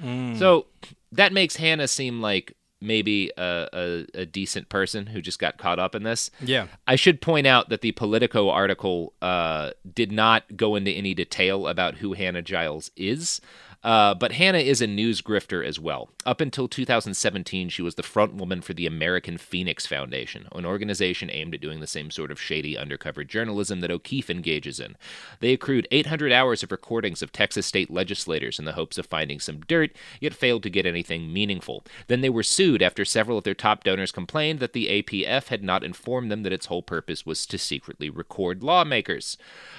So that makes Hannah seem like maybe a, a, a decent person who just got caught up in this. Yeah. I should point out that the Politico article uh, did not go into any detail about who Hannah Giles is. Uh, but Hannah is a news grifter as well. Up until 2017, she was the front woman for the American Phoenix Foundation, an organization aimed at doing the same sort of shady undercover journalism that O'Keefe engages in. They accrued 800 hours of recordings of Texas state legislators in the hopes of finding some dirt, yet failed to get anything meaningful. Then they were sued after several of their top donors complained that the APF had not informed them that its whole purpose was to secretly record lawmakers.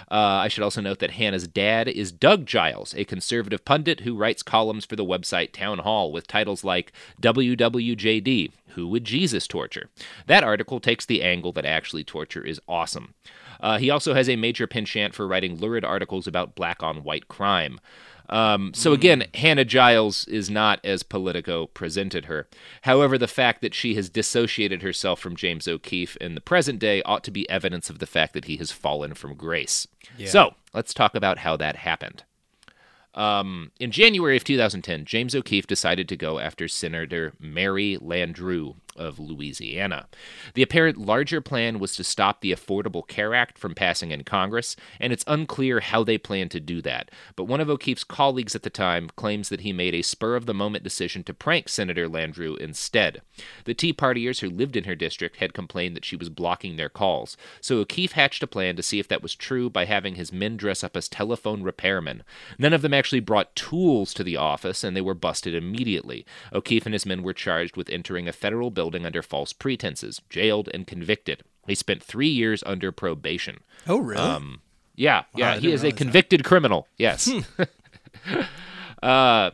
Uh, I should also note that Hannah's dad is Doug Giles, a conservative pundit who writes columns for the website Town Hall with titles like WWJD Who Would Jesus Torture? That article takes the angle that actually torture is awesome. Uh, he also has a major penchant for writing lurid articles about black on white crime. Um, so again, Hannah Giles is not as Politico presented her. However, the fact that she has dissociated herself from James O'Keefe in the present day ought to be evidence of the fact that he has fallen from grace. Yeah. So let's talk about how that happened. Um, in January of 2010, James O'Keefe decided to go after Senator Mary Landrieu of Louisiana. The apparent larger plan was to stop the Affordable Care Act from passing in Congress, and it's unclear how they plan to do that. But one of O'Keefe's colleagues at the time claims that he made a spur of the moment decision to prank Senator Landrieu instead. The Tea Partiers who lived in her district had complained that she was blocking their calls, so O'Keefe hatched a plan to see if that was true by having his men dress up as telephone repairmen. None of them actually brought tools to the office, and they were busted immediately. O'Keefe and his men were charged with entering a federal building under false pretenses, jailed, and convicted. He spent three years under probation. Oh, really? Um, yeah, Wow, yeah, he is a realize that. convicted criminal. Yes. uh,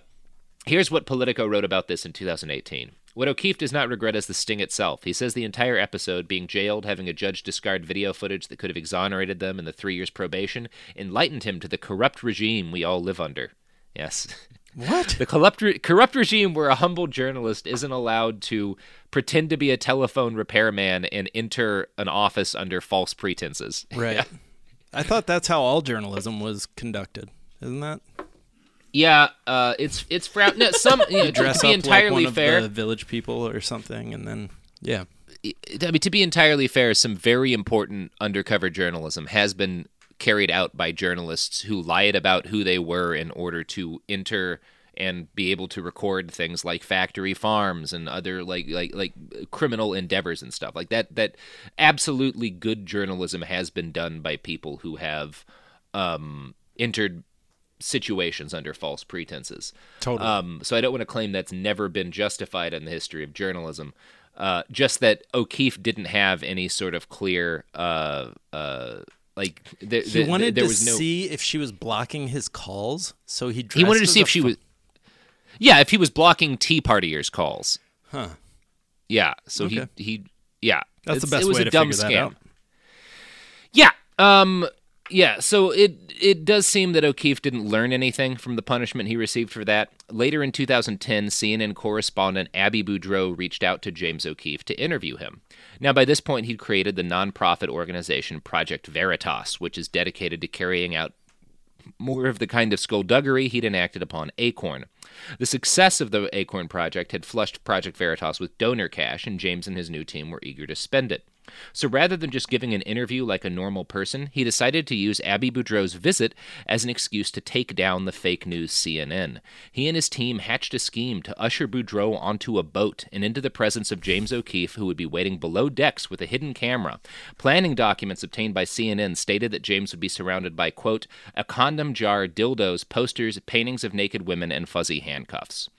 here's what Politico wrote about this in 2018. What O'Keefe does not regret is the sting itself. He says the entire episode, being jailed, having a judge discard video footage that could have exonerated them in the three years probation, enlightened him to the corrupt regime we all live under. Yes. What? The corrupt, re- corrupt regime where a humble journalist isn't allowed to pretend to be a telephone repairman and enter an office under false pretenses. Right. I thought that's how all journalism was conducted. Isn't that? Yeah, uh, it's it's frowned. No, some you know, to, dress to be up entirely like one fair. of the village people or something, and then yeah. I mean, to be entirely fair, some very important undercover journalism has been carried out by journalists who lied about who they were in order to enter and be able to record things like factory farms and other like like like criminal endeavors and stuff like that that absolutely good journalism has been done by people who have um entered situations under false pretenses Totally. um, so I don't want to claim that's never been justified in the history of journalism. Uh, just that O'Keefe didn't have any sort of clear, uh, uh, like there, He there- wanted there to was no. see if she was blocking his calls, so he he wanted to see if she fu- was. Yeah, if he was blocking Tea Partiers calls. Huh. Yeah, so Okay. he he yeah. That's the best it was way a to dumb figure that out. Yeah. Um yeah, so it it does seem that O'Keefe didn't learn anything from the punishment he received for that. Later in 2010, CNN correspondent Abbie Boudreau reached out to James O'Keefe to interview him. Now, by this point, he'd created the nonprofit organization Project Veritas, which is dedicated to carrying out more of the kind of skullduggery he'd enacted upon Acorn. The success of the Acorn project had flushed Project Veritas with donor cash, and James and his new team were eager to spend it. So rather than just giving an interview like a normal person, he decided to use Abbie Boudreau's visit as an excuse to take down the fake news CNN. He and his team hatched a scheme to usher Boudreau onto a boat and into the presence of James O'Keefe, who would be waiting below decks with a hidden camera. Planning documents obtained by CNN stated that James would be surrounded by, quote, a condom jar, dildos, posters, paintings of naked women, and fuzzy handcuffs.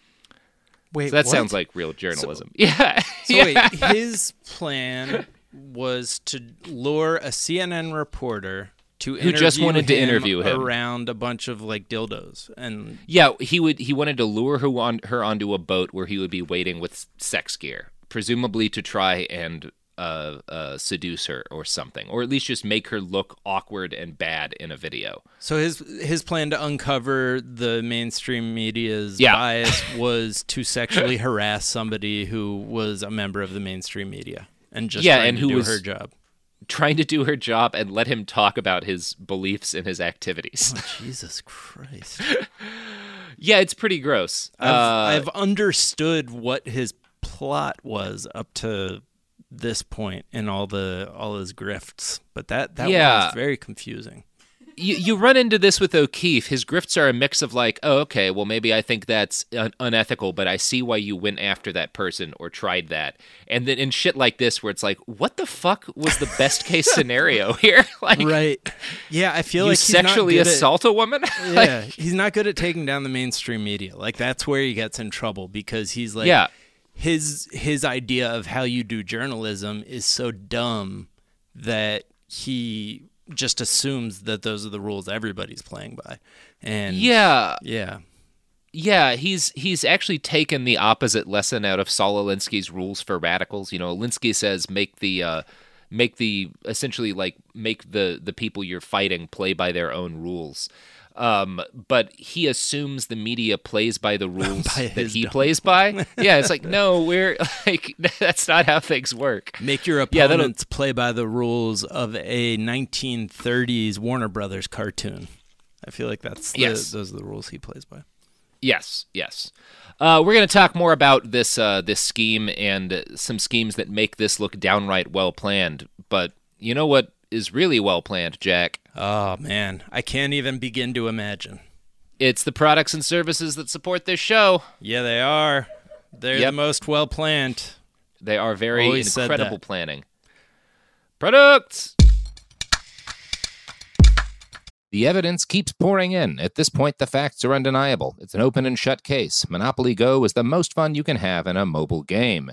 Wait, So that what? sounds like real journalism. yeah. So yeah. wait, his plan was to lure a CNN reporter to Who just interview wanted to interview him. around a bunch of like dildos and Yeah, he would. He wanted to lure her on her onto a boat where he would be waiting with sex gear, presumably to try and uh, uh, seduce her or something, or at least just make her look awkward and bad in a video. So his his plan to uncover the mainstream media's Yeah. bias was to sexually harass somebody who was a member of the mainstream media and just Yeah, trying and to who do was- her job. Trying to do her job and let him talk about his beliefs and his activities. Oh, Jesus Christ! yeah, it's pretty gross. I've, Uh, I've understood what his plot was up to this and all the all his grifts, but that that Yeah. was very confusing. You, you run into this with O'Keefe. His grifts are a mix of like, oh, okay, well, maybe I think that's un- unethical, but I see why you went after that person or tried that. And then in shit like this, where it's like, what the fuck was the best case scenario here? like, Right? Yeah, I feel like sexually good at- assault a woman? yeah, he's not good at taking down the mainstream media. Like that's where he gets in trouble because he's like, Yeah. his his idea of how you do journalism is so dumb that he just assumes that those are the rules everybody's playing by. And yeah. yeah, Yeah, he's he's actually taken the opposite lesson out of Saul Alinsky's rules for radicals. You know, Alinsky says make the uh, make the essentially like make the the people you're fighting play by their own rules. Um, but he assumes the media plays by the rules By that he dumb- plays by. Yeah, it's like no, we're like that's not how things work. make your Yeah, opponents play by the rules of a 1930s Warner Brothers cartoon. I feel like that's the, Yes. those are the rules he plays by. Yes, yes. Uh, we're going to talk more about this uh, this scheme and some schemes that make this look downright well planned. But you know what is really well planned, Jack? Oh man, I can't even begin to imagine. It's the products and services that support this show. Yeah, they are. They're Yep. the most well planned. They are very Always incredible planning. Products. The evidence keeps pouring in. At this point, the facts are undeniable. It's an open and shut case. Monopoly Go is the most fun you can have in a mobile game.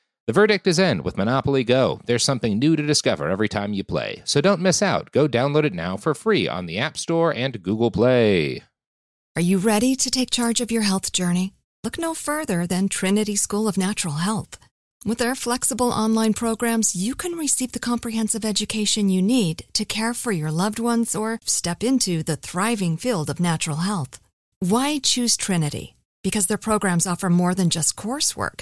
The verdict is in with Monopoly Go. There's something new to discover every time you play. So don't miss out. Go download it now for free on the App Store and Google Play. Are you ready to take charge of your health journey? Look no further than Trinity School of Natural Health. With their flexible online programs, you can receive the comprehensive education you need to care for your loved ones or step into the thriving field of natural health. Why choose Trinity? Because their programs offer more than just coursework.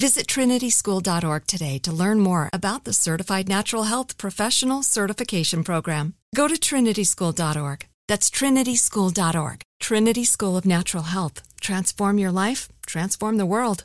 Visit trinityschool.org today to learn more about the Certified Natural Health Professional Certification Program. Go to trinityschool.org. That's trinityschool.org. Trinity School of Natural Health. Transform your life, transform the world.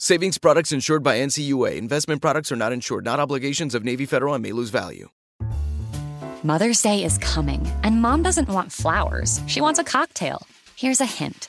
Savings products insured by NCUA. Investment products are not insured, not obligations of Navy Federal and may lose value. Mother's Day is coming, and mom doesn't want flowers. She wants a cocktail. Here's a hint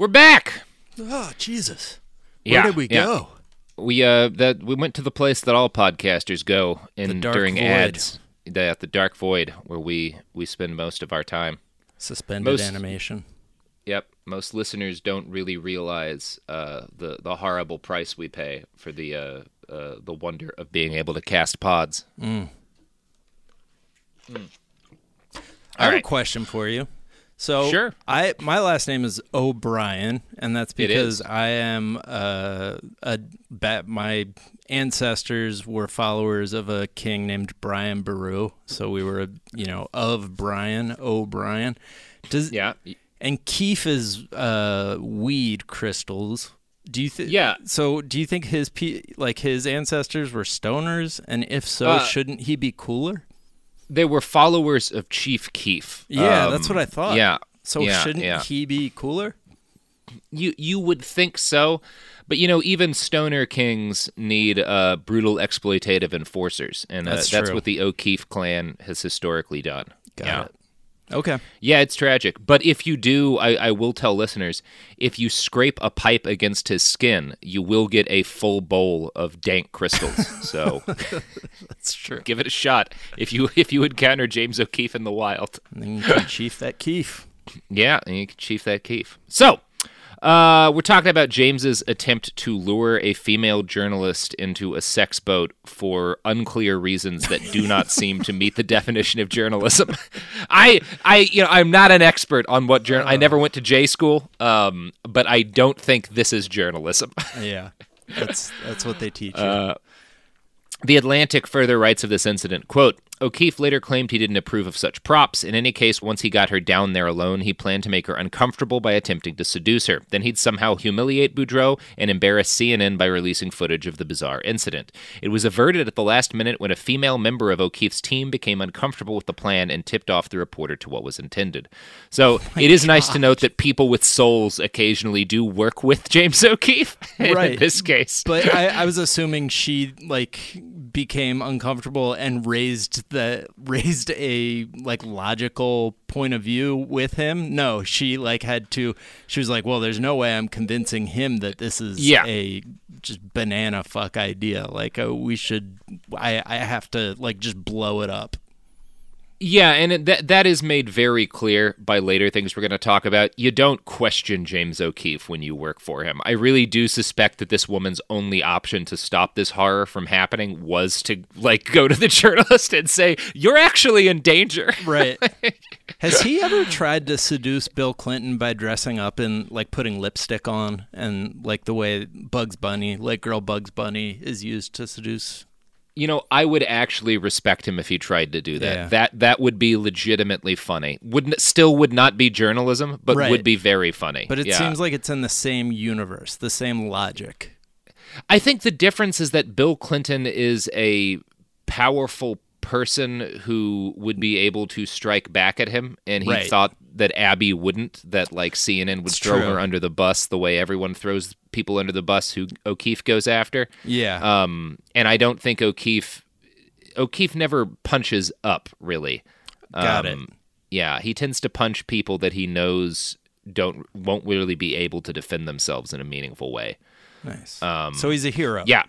We're back. Oh Jesus! Where yeah, did we yeah. go? We uh that we went to the place that all podcasters go in during void. ads. The the dark void where we we spend most of our time. Suspended Most- animation. Yep. Most listeners don't really realize uh, the the horrible price we pay for the uh, uh, the wonder of being able to cast pods. Mm. Mm. I have All a question for you. So Sure. I my last name is O'Brien, and that's because. I am uh, a ba- my ancestors were followers of a king named Brian Boru. So we were, you know, of Brian O'Brien. Does yeah. And Keef is uh, weed crystals. Do you think? Yeah. So do you think his pe- like his ancestors were stoners, and if so, Uh, shouldn't he be cooler? They were followers of Chief Keef. Yeah, Um, that's what I thought. Yeah. So yeah, shouldn't yeah. he be cooler? You you would think so, but you know even stoner kings need uh, brutal exploitative enforcers, and uh, That's that's, what the O'Keefe clan has historically done. Got yeah. it. Okay. Yeah, it's tragic. But if you do, I, I will tell listeners, if you scrape a pipe against his skin, you will get a full bowl of dank crystals. So that's true. Give it a shot if you if you encounter James O'Keefe in the wild. And then you can chief that Keefe. Yeah, and you can chief that Keefe. So, uh, we're talking about James's attempt to lure a female journalist into a sex boat for unclear reasons that do not seem to meet the definition of journalism. I, I, you know, I'm not an expert on what journal. I never went to J school, um, but I don't think this is journalism. Yeah, that's that's what they teach you. Uh, the Atlantic further writes of this incident, quote, O'Keefe later claimed he didn't approve of such props. In any case, once he got her down there alone, he planned to make her uncomfortable by attempting to seduce her. Then he'd somehow humiliate Boudreau and embarrass CNN by releasing footage of the bizarre incident. It was averted at the last minute when a female member of O'Keefe's team became uncomfortable with the plan and tipped off the reporter to what was intended. So oh it is nice to note that people with souls occasionally do work with James O'Keefe right. in this case. but I, I was assuming she like became uncomfortable and raised the raised a like logical point of view with him. No, she like had to. She was like, "Well, there's no way I'm convincing him that this is Yeah. a just banana fuck idea. Like, uh, we should. I I have to like just blow it up." Yeah, and it, that that is made very clear by later things we're going to talk about. You don't question James O'Keefe when you work for him. I really do suspect that this woman's only option to stop this horror from happening was to like go to the journalist and say, "You're actually in danger." Right. Has he ever tried to seduce Bill Clinton by dressing up and like putting lipstick on and like the way Bugs Bunny, like girl Bugs Bunny, is used to seduce? You know, I would actually respect him if he tried to do that. Yeah. That that would be legitimately funny. Wouldn't still would not be journalism, but Right. would be very funny. But it Yeah. seems like it's in the same universe, the same logic. I think the difference is that Bill Clinton is a powerful person who would be able to strike back at him, and he Right. thought that Abbie wouldn't. That like CNN would It's throw true. her under the bus the way everyone throws people under the bus who O'Keefe goes after. Yeah. Um, and I don't think O'Keefe O'Keefe never punches up really. Got it. Um, Yeah, he tends to punch people that he knows don't won't really be able to defend themselves in a meaningful way. Nice. Um, so he's a hero. Yeah.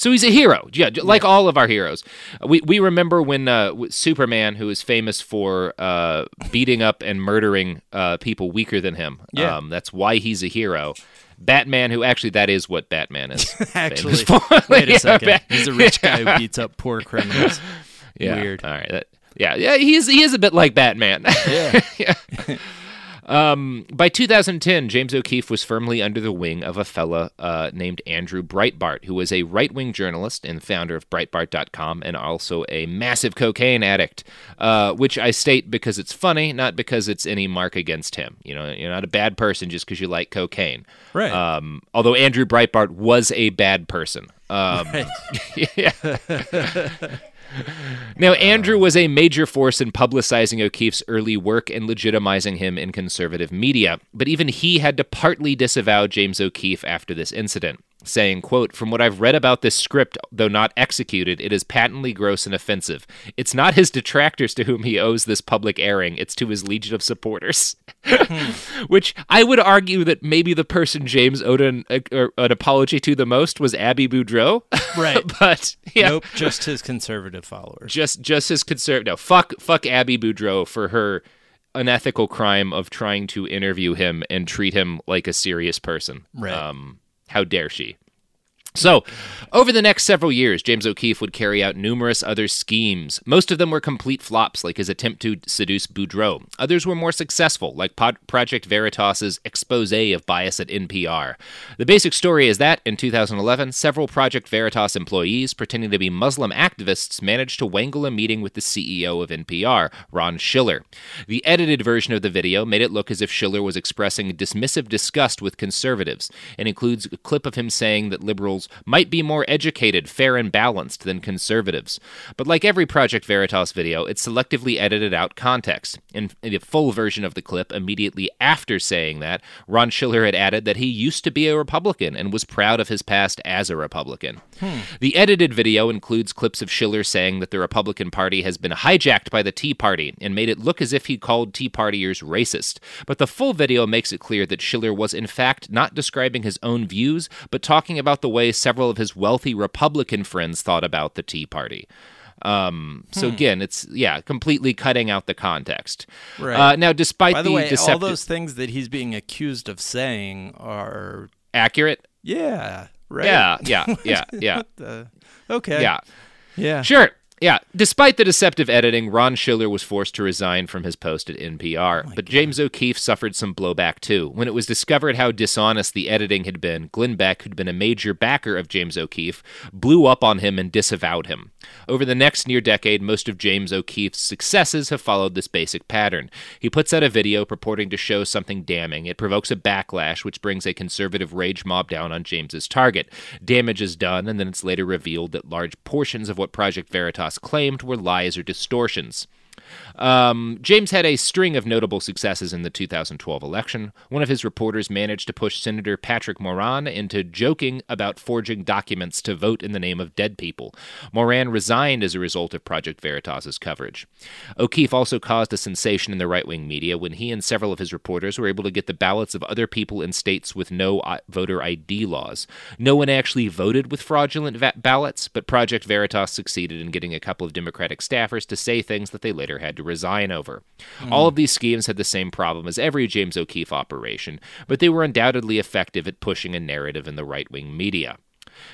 So he's a hero. Yeah, like all of our heroes. We we remember when uh, Superman, who is famous for uh, beating up and murdering uh, people weaker than him. Yeah. Um, that's why he's a hero. Batman, who actually that is what Batman is. Actually, wait a Yeah, second. Bat- He's a rich guy who beats up poor criminals. Yeah. Weird. All right. That, yeah. Yeah. He's he is a bit like Batman. Yeah. yeah. Um, by 2010, James O'Keefe was firmly under the wing of a fella uh, named Andrew Breitbart, who was a right wing journalist and founder of Breitbart.com and also a massive cocaine addict, uh, which I state because it's funny, not because it's any mark against him. You know, you're not a bad person just because you like cocaine. Right. Um, although Andrew Breitbart was a bad person. Um, yeah. Now, Andrew was a major force in publicizing O'Keefe's early work and legitimizing him in conservative media, but even he had to partly disavow James O'Keefe after this incident, saying, quote, From what I've read about this script, though not executed, it is patently gross and offensive. It's not his detractors to whom he owes this public airing, it's to his legion of supporters. Which I would argue that maybe the person James owed an, a, or an apology to the most was Abbie Boudreau. Right. but yeah. Nope, just his conservative followers. Just just as conservative. No, fuck fuck Abbie Boudreau for her unethical crime of trying to interview him and treat him like a serious person. Right. Um, how dare she? So, over the next several years, James O'Keefe would carry out numerous other schemes. Most of them were complete flops, like his attempt to seduce Boudreau. Others were more successful, like Pod- Project Veritas's expose of bias at NPR. The basic story is that, in 2011, several Project Veritas employees, pretending to be Muslim activists, managed to wangle a meeting with the CEO of NPR, Ron Schiller. The edited version of the video made it look as if Schiller was expressing dismissive disgust with conservatives, and includes a clip of him saying that liberals might be more educated, fair, and balanced than conservatives. But like every Project Veritas video, it selectively edited out context. In the full version of the clip, immediately after saying that, Ron Schiller had added that he used to be a Republican and was proud of his past as a Republican. The edited video includes clips of Schiller saying that the Republican Party has been hijacked by the Tea Party and made it look as if he called Tea Partiers racist. But the full video makes it clear that Schiller was in fact not describing his own views, but talking about the way several of his wealthy Republican friends thought about the Tea Party. Um, so Hmm. again, it's yeah, completely cutting out the context. Right. Uh, now, despite By the, way, all those things that he's being accused of saying are accurate, yeah, right. Yeah, yeah, yeah, yeah. The- okay. Yeah. Yeah. Sure. Yeah. Despite the deceptive editing, Ron Schiller was forced to resign from his post at NPR. but James O'Keefe suffered some blowback too. When it was discovered how dishonest the editing had been, Glenn Beck, who'd been a major backer of James O'Keefe, blew up on him and disavowed him. Over the next near decade, most of James O'Keefe's successes have followed this basic pattern. He puts out a video purporting to show something damning. It provokes a backlash, which brings a conservative rage mob down on James's target. Damage is done, and then it's later revealed that large portions of what Project Veritas claimed were lies or distortions. Um, James had a string of notable successes in the 2012 election. One of his reporters managed to push Senator Patrick Moran into joking about forging documents to vote in the name of dead people. Moran resigned as a result of Project Veritas's coverage. O'Keefe also caused a sensation in the right wing media when he and several of his reporters were able to get the ballots of other people in states with no I- voter ID laws. No one actually voted with fraudulent va- ballots, but Project Veritas succeeded in getting a couple of Democratic staffers to say things that they later had to resign over. Hmm. All of these schemes had the same problem as every James O'Keefe operation, but they were undoubtedly effective at pushing a narrative in the right wing media.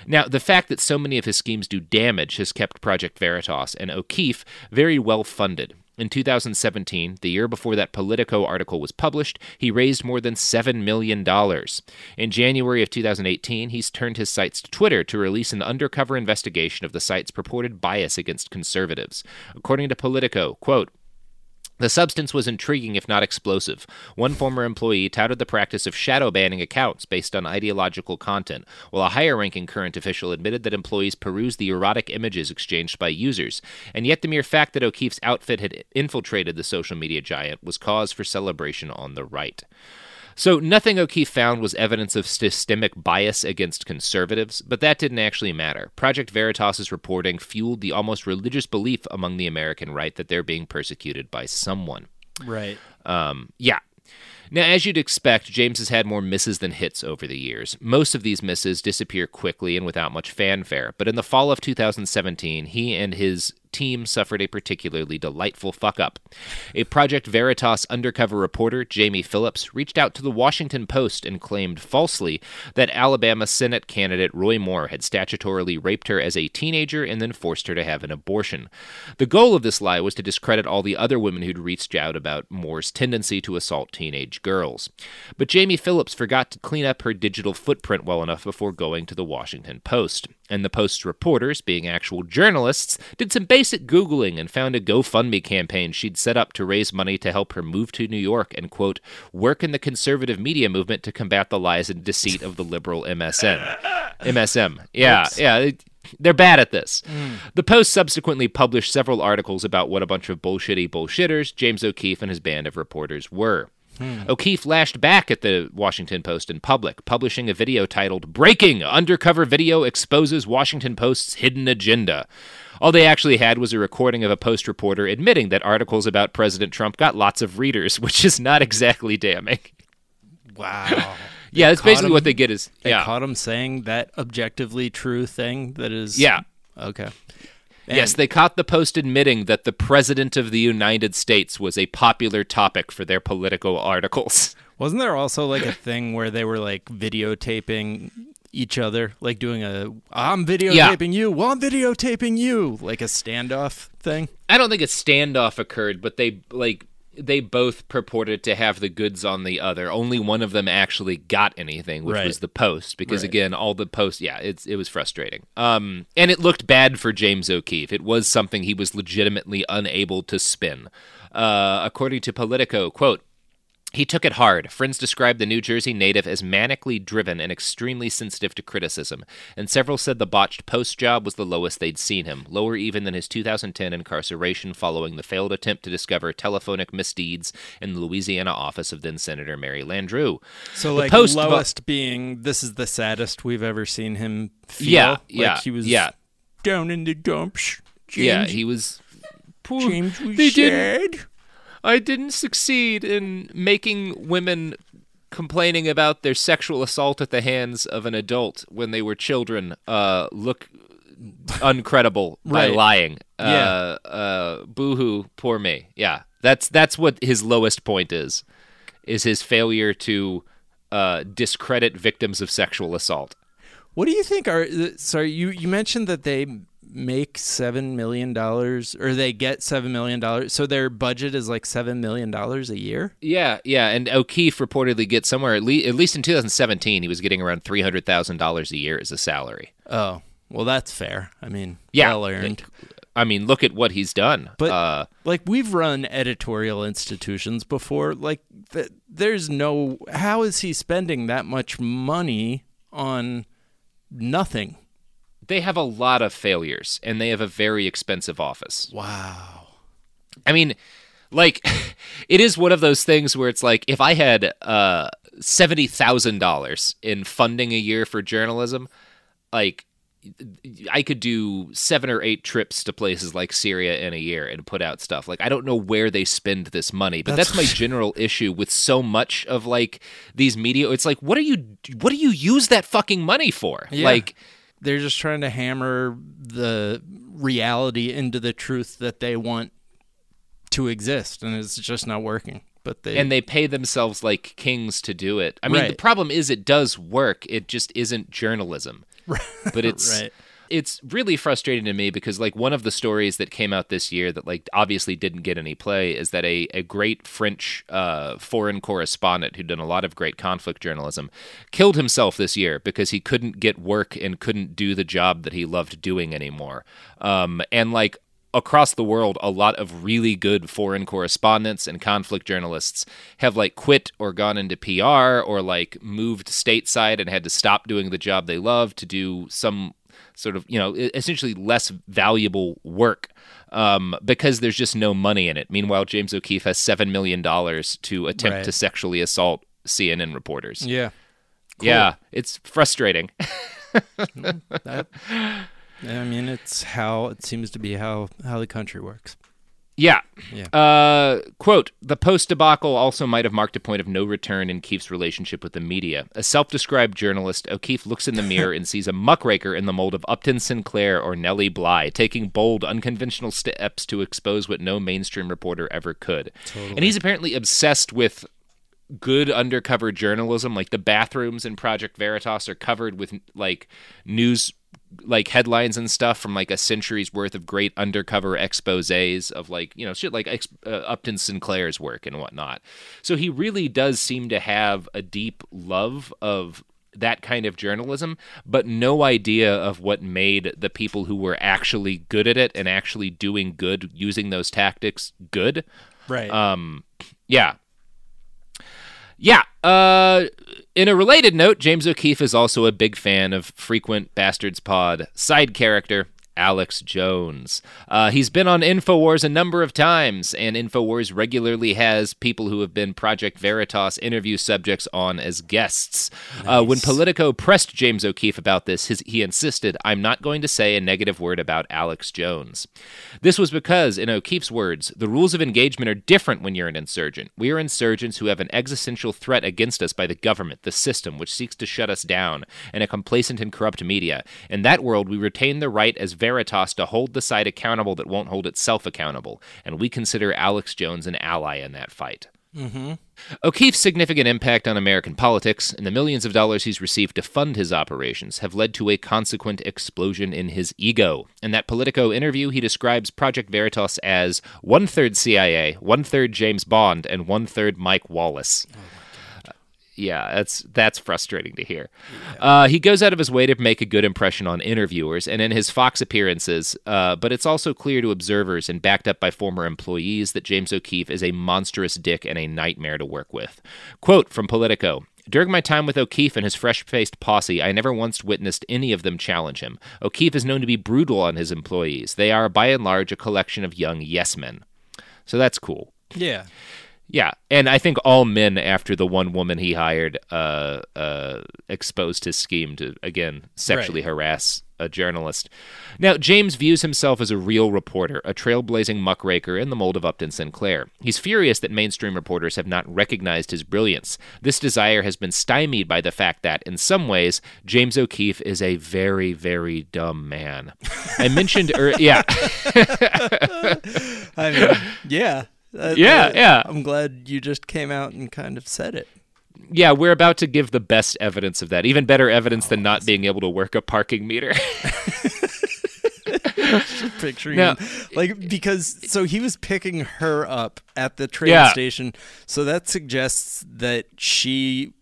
Now, the fact that so many of his schemes do damage has kept Project Veritas and O'Keefe very well funded. In 2017, the year before that Politico article was published, he raised more than $7 million. In January of 2018, he's turned his sights to Twitter to release an undercover investigation of the site's purported bias against conservatives. According to Politico, quote, The substance was intriguing, if not explosive. One former employee touted the practice of shadow banning accounts based on ideological content, while a higher ranking current official admitted that employees perused the erotic images exchanged by users. And yet, the mere fact that O'Keefe's outfit had infiltrated the social media giant was cause for celebration on the right. So, nothing O'Keefe found was evidence of systemic bias against conservatives, but that didn't actually matter. Project Veritas's reporting fueled the almost religious belief among the American right that they're being persecuted by someone. Right. Um, yeah. Now, as you'd expect, James has had more misses than hits over the years. Most of these misses disappear quickly and without much fanfare, but in the fall of 2017, he and his team suffered a particularly delightful fuck up. A Project Veritas undercover reporter, Jaime Phillips, reached out to the Washington Post and claimed falsely that Alabama Senate candidate Roy Moore had statutorily raped her as a teenager and then forced her to have an abortion. The goal of this lie was to discredit all the other women who'd reached out about Moore's tendency to assault teenage girls. But Jaime Phillips forgot to clean up her digital footprint well enough before going to the Washington Post. And the Post's reporters, being actual journalists, did some basic Googling and found a GoFundMe campaign she'd set up to raise money to help her move to New York and, quote, work in the conservative media movement to combat the lies and deceit of the liberal MSN. MSM. Yeah, Oops. yeah. They're bad at this. Hmm. The Post subsequently published several articles about what a bunch of bullshitty bullshitters James O'Keefe and his band of reporters were. Hmm. O'Keefe lashed back at the Washington Post in public, publishing a video titled Breaking Undercover Video Exposes Washington Post's Hidden Agenda. All they actually had was a recording of a Post reporter admitting that articles about President Trump got lots of readers, which is not exactly damning. Wow. Yeah, that's basically him- what they get is they yeah. caught him saying that objectively true thing that is Yeah. okay. Yes, they caught the Post admitting that the President of the United States was a popular topic for their political articles. Wasn't there also like a thing where they were like videotaping each other, like doing a I'm videotaping you, well I'm videotaping you, like a standoff thing? I don't think a standoff occurred, but they like they both purported to have the goods on the other. Only one of them actually got anything, which Right. was the Post, because Right. again, all the posts, yeah, it's it was frustrating. Um, and it looked bad for James O'Keefe. It was something he was legitimately unable to spin. Uh, according to Politico, quote. He took it hard. Friends described the New Jersey native as manically driven and extremely sensitive to criticism, and several said the botched post job was the lowest they'd seen him, lower even than his 2010 incarceration following the failed attempt to discover telephonic misdeeds in the Louisiana office of then Senator Mary Landrieu. So The like Post vo- lowest being this is the saddest we've ever seen him feel. Yeah, like yeah, he was yeah. down in the dumps. yeah, he was. Poor, James was they sad. didn't. I didn't succeed in making women complaining about their sexual assault at the hands of an adult when they were children uh, look uncredible by lying. Yeah. Uh, uh, boohoo, poor me. Yeah, that's that's what his lowest point is. Is his failure to uh, discredit victims of sexual assault. What do you think are uh, sorry, you you mentioned that they make 7 million dollars or they get 7 million dollars. So their budget is like 7 million dollars a year? Yeah, yeah, and O'Keefe reportedly gets somewhere at least at least in 2017 he was getting around three hundred thousand dollars a year as a salary. Oh, well that's fair. I mean, Yeah, well earned. I mean, look at what he's done. But uh, like we've run editorial institutions before, like th- there's no how is he spending that much money on nothing? They have a lot of failures, and they have a very expensive office. Wow. I mean, like, it is one of those things where it's like if I had uh, seventy thousand dollars in funding a year for journalism, like. I could do seven or eight trips to places like Syria in a year and put out stuff. Like I don't know where they spend this money, but that's, That's- my general issue with so much of like these media. It's like, what are you? What do you use that fucking money for? Yeah. Like, they're just trying to hammer the reality into the truth that they want to exist and it's just not working. But they and they pay themselves like kings to do it. I mean, the problem is it does work. It just isn't journalism. But it's Right. It's really frustrating to me because like one of the stories that came out this year that like obviously didn't get any play is that a, a great French uh, foreign correspondent who'd done a lot of great conflict journalism killed himself this year because he couldn't get work and couldn't do the job that he loved doing anymore. Um, and like across the world, a lot of really good foreign correspondents and conflict journalists have like quit or gone into PR or like moved stateside and had to stop doing the job they love to do some sort of, you know, essentially less valuable work um, because there's just no money in it. Meanwhile, James O'Keefe has $7 million to attempt Right. to sexually assault CNN reporters. Yeah. Cool. Yeah, it's frustrating. That- I mean, it's how it seems to be how how the country works. Yeah. Yeah. Uh, quote, the post debacle also might have marked a point of no return in Keefe's relationship with the media. A self described journalist, O'Keefe looks in the mirror and sees a muckraker in the mold of Upton Sinclair or Nellie Bly, taking bold, unconventional steps to expose what no mainstream reporter ever could. And he's apparently obsessed with good undercover journalism. Like the bathrooms in Project Veritas are covered with like news like headlines and stuff from like a century's worth of great undercover exposés of like you know shit like ex- uh, Upton Sinclair's work and whatnot. So he really does seem to have a deep love of that kind of journalism, but no idea of what made the people who were actually good at it and actually doing good using those tactics good. Right. Um, yeah. Yeah. Uh, in a related note, James O'Keefe is also a big fan of frequent Bastards Pod side character Alex Jones. Uh, he's been on InfoWars a number of times, and InfoWars regularly has people who have been Project Veritas interview subjects on as guests. Uh, when Politico pressed James O'Keefe about this, his, he insisted, I'm not going to say a negative word about Alex Jones. This was because, in O'Keefe's words, the rules of engagement are different when you're an insurgent. We are insurgents who have an existential threat against us by the government, the system, which seeks to shut us down, and a complacent and corrupt media. In that world, we retain the right as Veritas to hold the side accountable that won't hold itself accountable, and we consider Alex Jones an ally in that fight. Mm-hmm. O'Keefe's significant impact on American politics and the millions of dollars he's received to fund his operations have led to a consequent explosion in his ego. In that Politico interview, he describes Project Veritas as one third CIA, one third James Bond, and one third Mike Wallace. Yeah, that's that's frustrating to hear. Uh, he goes out of his way to make a good impression on interviewers and in his Fox appearances, uh, but it's also clear to observers and backed up by former employees that James O'Keefe is a monstrous dick and a nightmare to work with. Quote from Politico. During my time with O'Keefe and his fresh faced posse, I never once witnessed any of them challenge him. O'Keefe is known to be brutal on his employees. They are, by and large, a collection of young yes men. So that's cool. Yeah. Yeah, and I think all men after the one woman he hired uh, uh, exposed his scheme to again sexually Right. harass a journalist. Now James views himself as a real reporter, a trailblazing muckraker in the mold of Upton Sinclair. He's furious that mainstream reporters have not recognized his brilliance. This desire has been stymied by the fact that, in some ways, James O'Keefe is a very, very dumb man. I mentioned, er, yeah. I mean, yeah. Uh, Yeah, uh, yeah. I'm glad you just came out and kind of said it. Yeah, we're about to give the best evidence of that. Even better evidence than not being able to work a parking meter. Picturing Now- him, like because so he was picking her up at the train Yeah. station, so that suggests that she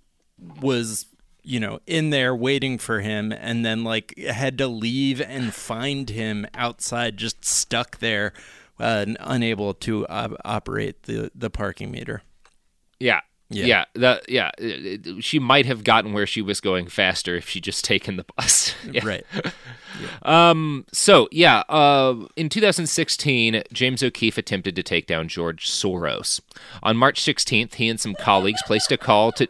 was you know in there waiting for him, and then like had to leave and find him outside, just stuck there, uh, unable to op- operate the the parking meter. yeah. Yeah. Yeah, the, yeah. it- it- She might have gotten where she was going faster if she just taken the bus. Yeah. Right. Um. So yeah. Uh. In 2016, James O'Keefe attempted to take down George Soros. On March 16th, he and some colleagues placed a call to.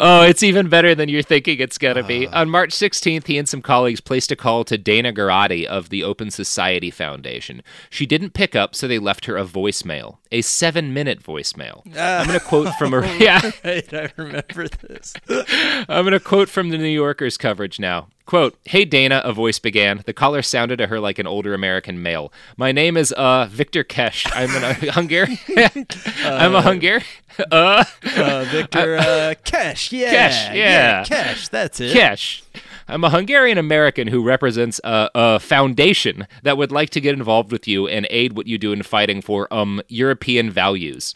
Oh, it's even better than you're thinking it's gonna be. Uh. On March 16th, he and some colleagues placed a call to Dana Garati of the Open Society Foundation. She didn't pick up, so they left her a voicemail, a seven-minute voicemail. Ah. I'm gonna quote from her. Yeah. right, I remember this. I'm going to quote from the New Yorker's coverage now. Quote, Hey Dana, a voice began. The caller sounded to her like an older American male. My name is uh Victor Kesh. I'm a Hungarian. I'm a Hungarian. Uh, Uh, Victor uh, Kesh, yeah, Kesh, yeah. Kesh, that's it. Kesh. I'm a Hungarian American who represents a, a foundation that would like to get involved with you and aid what you do in fighting for um European values.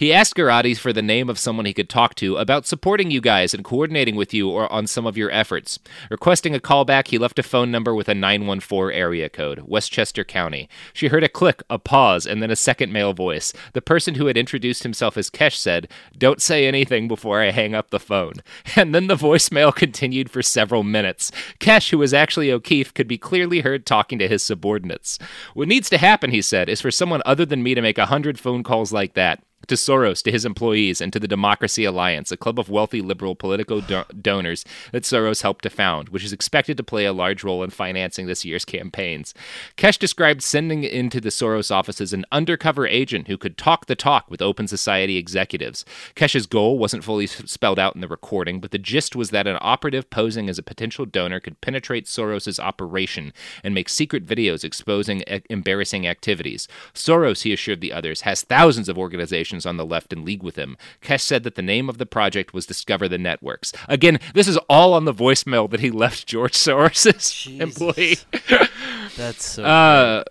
He asked Garati for the name of someone he could talk to about supporting you guys and coordinating with you or on some of your efforts. Requesting a callback, he left a phone number with a 914 area code, Westchester County. She heard a click, a pause, and then a second male voice. The person who had introduced himself as Kesh said, Don't say anything before I hang up the phone. And then the voicemail continued for several minutes. Kesh, who was actually O'Keefe, could be clearly heard talking to his subordinates. What needs to happen, he said, is for someone other than me to make a hundred phone calls like that to Soros, to his employees, and to the Democracy Alliance, a club of wealthy liberal political do- donors that Soros helped to found, which is expected to play a large role in financing this year's campaigns. Kesh described sending into the Soros offices an undercover agent who could talk the talk with open society executives. Kesh's goal wasn't fully spelled out in the recording, but the gist was that an operative posing as a potential donor could penetrate Soros's operation and make secret videos exposing e- embarrassing activities. Soros, he assured the others, has thousands of organizations on the left in league with him. Kesh said that the name of the project was Discover the Networks. Again, this is all on the voicemail that he left George Soros's employee. That's so. Uh,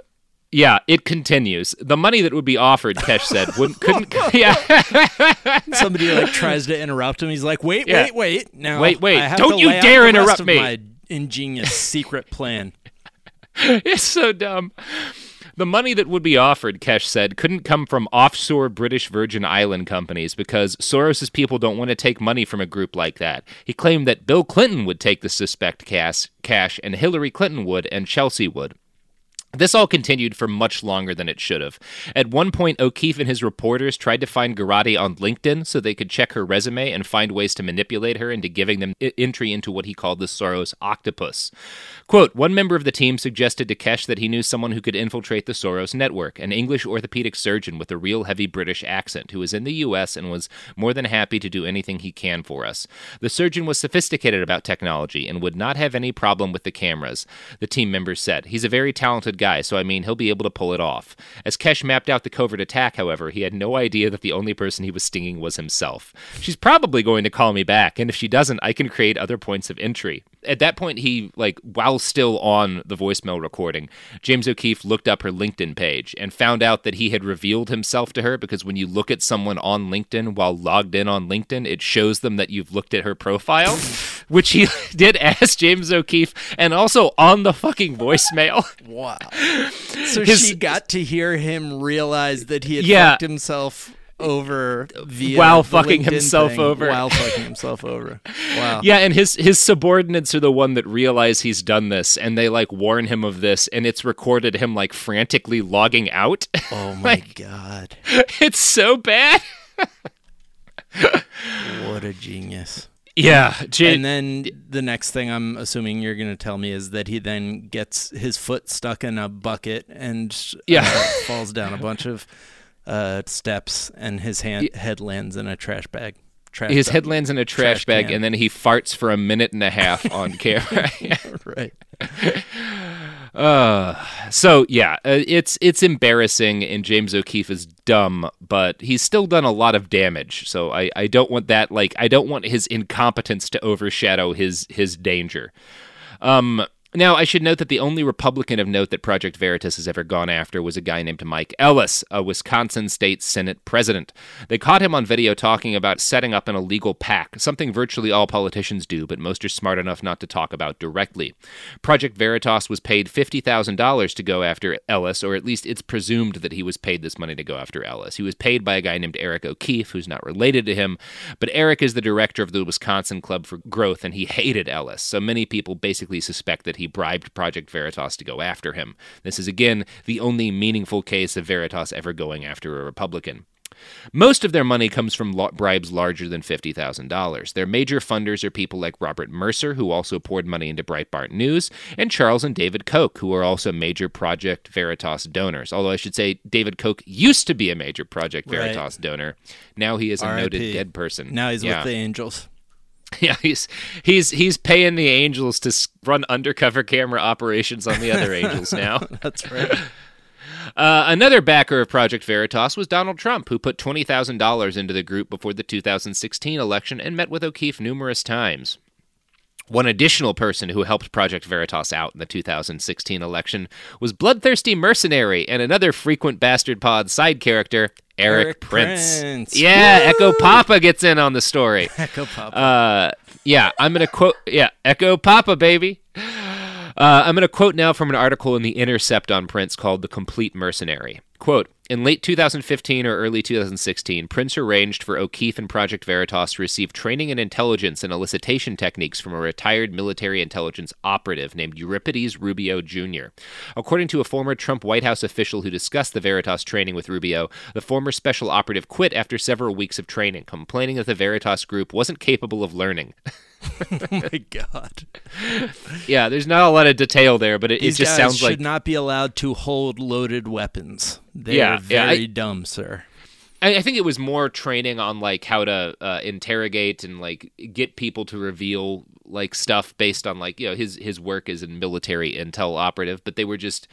yeah, it continues. The money that would be offered, Kesh said, wouldn't couldn't. yeah, Somebody like tries to interrupt him. He's like, "Wait, Yeah. wait, wait! Now, Wait, wait. Don't you dare interrupt me." My ingenious secret plan. it's so dumb. The money that would be offered, Kesh said, couldn't come from offshore British Virgin Island companies because Soros's people don't want to take money from a group like that. He claimed that Bill Clinton would take the suspect cash, cash and Hillary Clinton would, and Chelsea would. This all continued for much longer than it should have. At one point, O'Keefe and his reporters tried to find Garati on LinkedIn so they could check her resume and find ways to manipulate her into giving them entry into what he called the Soros octopus. Quote One member of the team suggested to Kesh that he knew someone who could infiltrate the Soros network, an English orthopedic surgeon with a real heavy British accent who was in the U.S. and was more than happy to do anything he can for us. The surgeon was sophisticated about technology and would not have any problem with the cameras, the team members said. He's a very talented guy, so I mean, he'll be able to pull it off. As Kesh mapped out the covert attack, however, he had no idea that the only person he was stinging was himself. She's probably going to call me back, and if she doesn't, I can create other points of entry. At that point, he, like, while still on the voicemail recording, James O'Keefe looked up her LinkedIn page and found out that he had revealed himself to her because when you look at someone on LinkedIn while logged in on LinkedIn, it shows them that you've looked at her profile, which he did as James O'Keefe and also on the fucking voicemail. Wow. So His- she got to hear him realize that he had Yeah. fucked himself over While fucking LinkedIn himself thing, over. While fucking himself over. Wow. Yeah, and his his subordinates are the one that realize he's done this, and they like warn him of this, and it's recorded him like frantically logging out. Oh my god. it's so bad. What a genius. Yeah, Ja- and then the next thing I'm assuming you're going to tell me is that he then gets his foot stuck in a bucket and uh, falls down a bunch of uh, steps, and his hand head lands in a trash bag. Trash His head lands in a trash, bag, can. and then he farts for a minute and a half on camera. right. Uh, so yeah, uh, it's it's embarrassing, and James O'Keefe is dumb, but he's still done a lot of damage. So I, I don't want that like I don't want his incompetence to overshadow his his danger. Um. Now, I should note that the only Republican of note that Project Veritas has ever gone after was a guy named Mike Ellis, a Wisconsin State Senate president. They caught him on video talking about setting up an illegal PAC, something virtually all politicians do, but most are smart enough not to talk about directly. Project Veritas was paid $50,000 to go after Ellis, or at least it's presumed that he was paid this money to go after Ellis. He was paid by a guy named Eric O'Keefe, who's not related to him, but Eric is the director of the Wisconsin Club for Growth, and he hated Ellis. So many people basically suspect that he bribed Project Veritas to go after him. This is, again, the only meaningful case of Veritas ever going after a Republican. Most of their money comes from bribes larger than $50,000. Their major funders are people like Robert Mercer, who also poured money into Breitbart News, and Charles and David Koch, who are also major Project Veritas donors. Although I should say David Koch used to be a major Project Right. Veritas donor. Now he is a noted R.I.P.. dead person. Now he's Yeah. with the Angels. Yeah, he's he's he's paying the Angels to run undercover camera operations on the other Angels now. That's right. Uh, another backer of Project Veritas was Donald Trump, who put twenty thousand dollars into the group before the 2016 election and met with O'Keefe numerous times. One additional person who helped Project Veritas out in the 2016 election was bloodthirsty mercenary and another frequent Bastard Pod side character, Erik, Erik Prince. Prince. Yeah, Echo Papa gets in on the story. Echo Papa. Uh, yeah, I'm going to quote, yeah, Echo Papa, baby. Uh, I'm going to quote now from an article in The Intercept on Prince called The Complete Mercenary. Quote In late 2015 or early 2016, Prince arranged for O'Keefe and Project Veritas to receive training in intelligence and elicitation techniques from a retired military intelligence operative named Euripides Rubio Jr. According to a former Trump White House official who discussed the Veritas training with Rubio, the former special operative quit after several weeks of training, complaining that the Veritas group wasn't capable of learning. oh my god. yeah, there's not a lot of detail there, but it, it just guys sounds should like not be allowed to hold loaded weapons. They're Yeah, yeah, very I- dumb, sir. I, I think it was more training on like how to uh, interrogate and like get people to reveal like stuff based on like you know his his work as a military intel operative, but they were just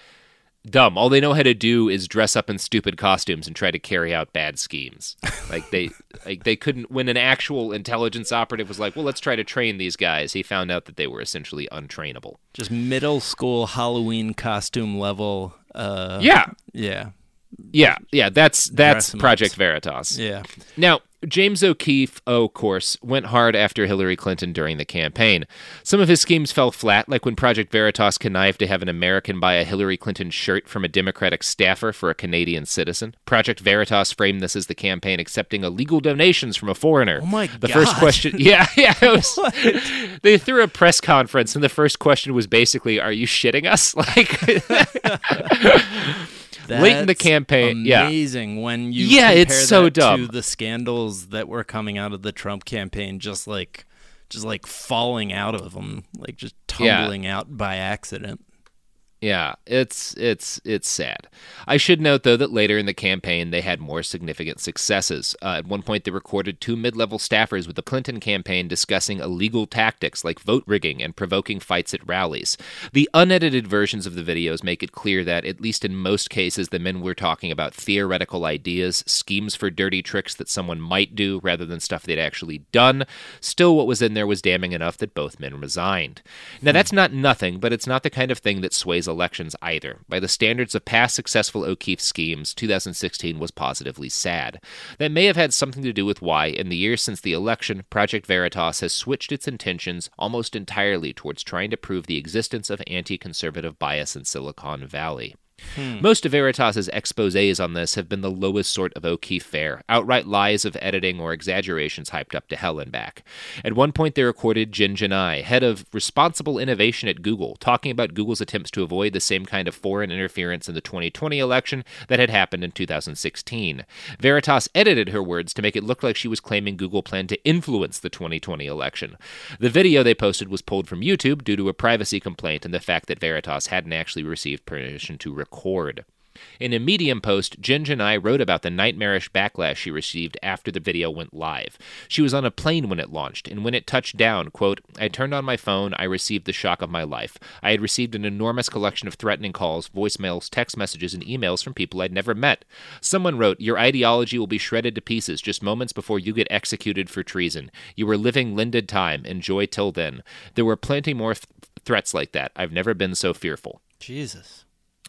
dumb. All they know how to do is dress up in stupid costumes and try to carry out bad schemes. Like they like they couldn't when an actual intelligence operative was like, "Well, let's try to train these guys." He found out that they were essentially untrainable. Just middle school Halloween costume level. Uh, Yeah. Yeah. Yeah, yeah, that's that's Project. Veritas. Yeah. Now, James O'Keefe, oh, of course, went hard after Hillary Clinton during the campaign. Some of his schemes fell flat, like when Project Veritas connived to have an American buy a Hillary Clinton shirt from a Democratic staffer for a Canadian citizen. Project Veritas framed this as the campaign accepting illegal donations from a foreigner. Oh my The first question, yeah, yeah, it was, they threw a press conference, and the first question was basically, "Are you shitting us?" Like. Late in the That's campaign, yeah. amazing when you Yeah, it's so dumb. to the scandals that were coming out of the Trump campaign, just like just like falling out of them, like just Yeah. tumbling out by accident. Yeah, it's it's it's sad. I should note though that later in the campaign they had more significant successes. Uh, at one point, they recorded two mid-level staffers with the Clinton campaign discussing illegal tactics like vote rigging and provoking fights at rallies. The unedited versions of the videos make it clear that, at least in most cases, the men were talking about theoretical ideas, schemes for dirty tricks that someone might do rather than stuff they'd actually done. Still, what was in there was damning enough that both men resigned. Now, that's not nothing, but it's not the kind of thing that sways elections either. By the standards of past successful O'Keefe schemes, 2016 was positively sad. That may have had something to do with why, in the years since the election, Project Veritas has switched its intentions almost entirely towards trying to prove the existence of anti conservative bias in Silicon Valley. Hmm. Most of Veritas's exposés on this have been the lowest sort of O'Keefe fare, outright lies of editing or exaggerations hyped up to hell and back. At one point, they recorded Jen Gennai, head of responsible innovation at Google, talking about Google's attempts to avoid the same kind of foreign interference in the 2020 election that had happened in 2016. Veritas edited her words to make it look like she was claiming Google planned to influence the 2020 election. The video they posted was pulled from YouTube due to a privacy complaint and the fact that Veritas hadn't actually received permission to record. In a Medium post, Gennai wrote about the nightmarish backlash she received after the video went live. She was on a plane when it launched, and when it touched down, quote, I turned on my phone, I received the shock of my life. I had received an enormous collection of threatening calls, voicemails, text messages, and emails from people I'd never met. Someone wrote, Your ideology will be shredded to pieces just moments before you get executed for treason. You were living lended time. Enjoy till then. There were plenty more th- threats like that. I've never been so fearful. Jesus.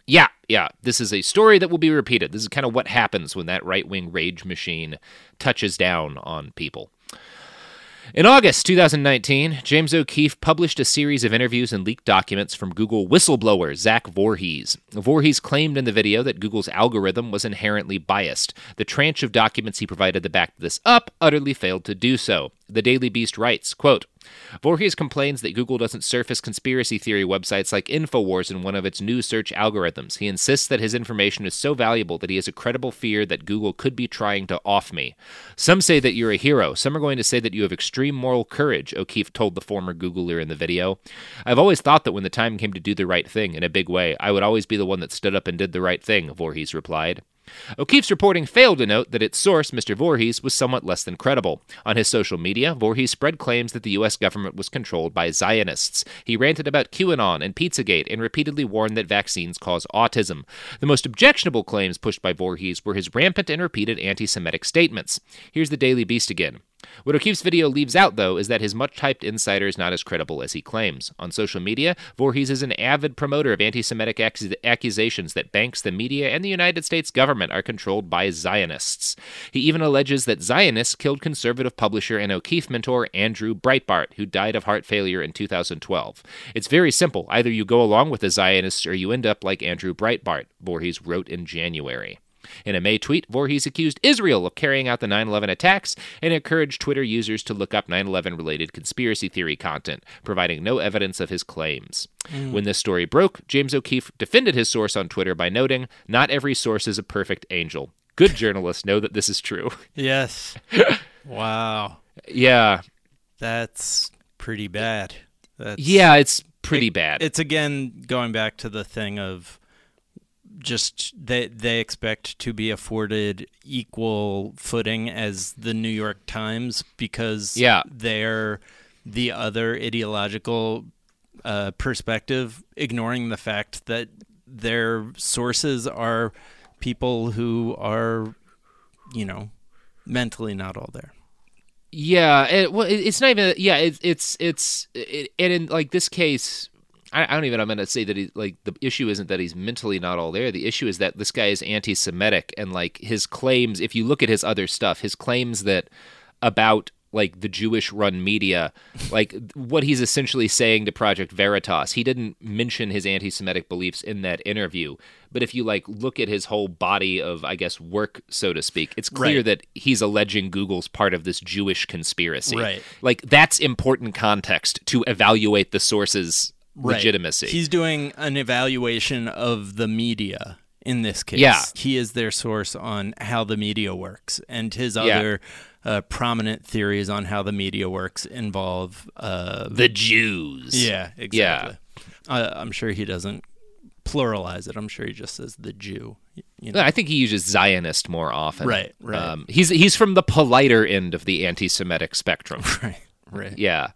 Yeah, yeah. This is a story that will be repeated. This is kind of what happens when that right wing rage machine touches down on people. In August 2019, James O'Keefe published a series of interviews and leaked documents from Google whistleblower Zach Voorhees. Voorhees claimed in the video that Google's algorithm was inherently biased. The tranche of documents he provided to back this up utterly failed to do so. The Daily Beast writes, quote, Voorhees complains that Google doesn't surface conspiracy theory websites like InfoWars in one of its new search algorithms. He insists that his information is so valuable that he has a credible fear that Google could be trying to off me. Some say that you're a hero. Some are going to say that you have extreme moral courage, O'Keefe told the former Googler in the video. I've always thought that when the time came to do the right thing in a big way, I would always be the one that stood up and did the right thing, Voorhees replied. O'Keefe's reporting failed to note that its source, Mr. Voorhees, was somewhat less than credible. On his social media, Voorhees spread claims that the U.S. government was controlled by Zionists. He ranted about QAnon and Pizzagate and repeatedly warned that vaccines cause autism. The most objectionable claims pushed by Voorhees were his rampant and repeated anti Semitic statements. Here's the Daily Beast again. What O'Keefe's video leaves out, though, is that his much hyped insider is not as credible as he claims. On social media, Voorhees is an avid promoter of anti Semitic ac- accusations that banks, the media, and the United States government are controlled by Zionists. He even alleges that Zionists killed conservative publisher and O'Keefe mentor Andrew Breitbart, who died of heart failure in 2012. It's very simple. Either you go along with the Zionists or you end up like Andrew Breitbart, Voorhees wrote in January. In a May tweet, Voorhees accused Israel of carrying out the 9 11 attacks and encouraged Twitter users to look up 9 11 related conspiracy theory content, providing no evidence of his claims. Mm. When this story broke, James O'Keefe defended his source on Twitter by noting, Not every source is a perfect angel. Good journalists know that this is true. Yes. wow. Yeah. That's pretty bad. That's, Yeah, it's pretty it- bad. It's again going back to the thing of just they they expect to be afforded equal footing as the New York Times because Yeah. they're the other ideological uh, perspective, ignoring the fact that their sources are people who are, you know, mentally not all there. Yeah, it, well, it's not even. Yeah, it, it's it's it, and in like this case, I, I don't even. I'm going to say that he like the issue isn't that he's mentally not all there. The issue is that this guy is anti-Semitic, and like his claims. If you look at his other stuff, his claims that about like the Jewish run media, like what he's essentially saying to Project Veritas. He didn't mention his anti Semitic beliefs in that interview. But if you like look at his whole body of, I guess, work, so to speak, it's clear Right. that he's alleging Google's part of this Jewish conspiracy. Right. Like that's important context to evaluate the source's Right. legitimacy. He's doing an evaluation of the media in this case. Yeah. He is their source on how the media works. And his Yeah. other uh, prominent theories on how the media works involve uh, the Jews. Yeah, exactly. Uh, I'm sure he doesn't pluralize it. I'm sure he just says the Jew. You know? I think he uses Zionist more often. Right, right. Um, he's he's from the politer end of the anti-Semitic spectrum. Right, right. Yeah.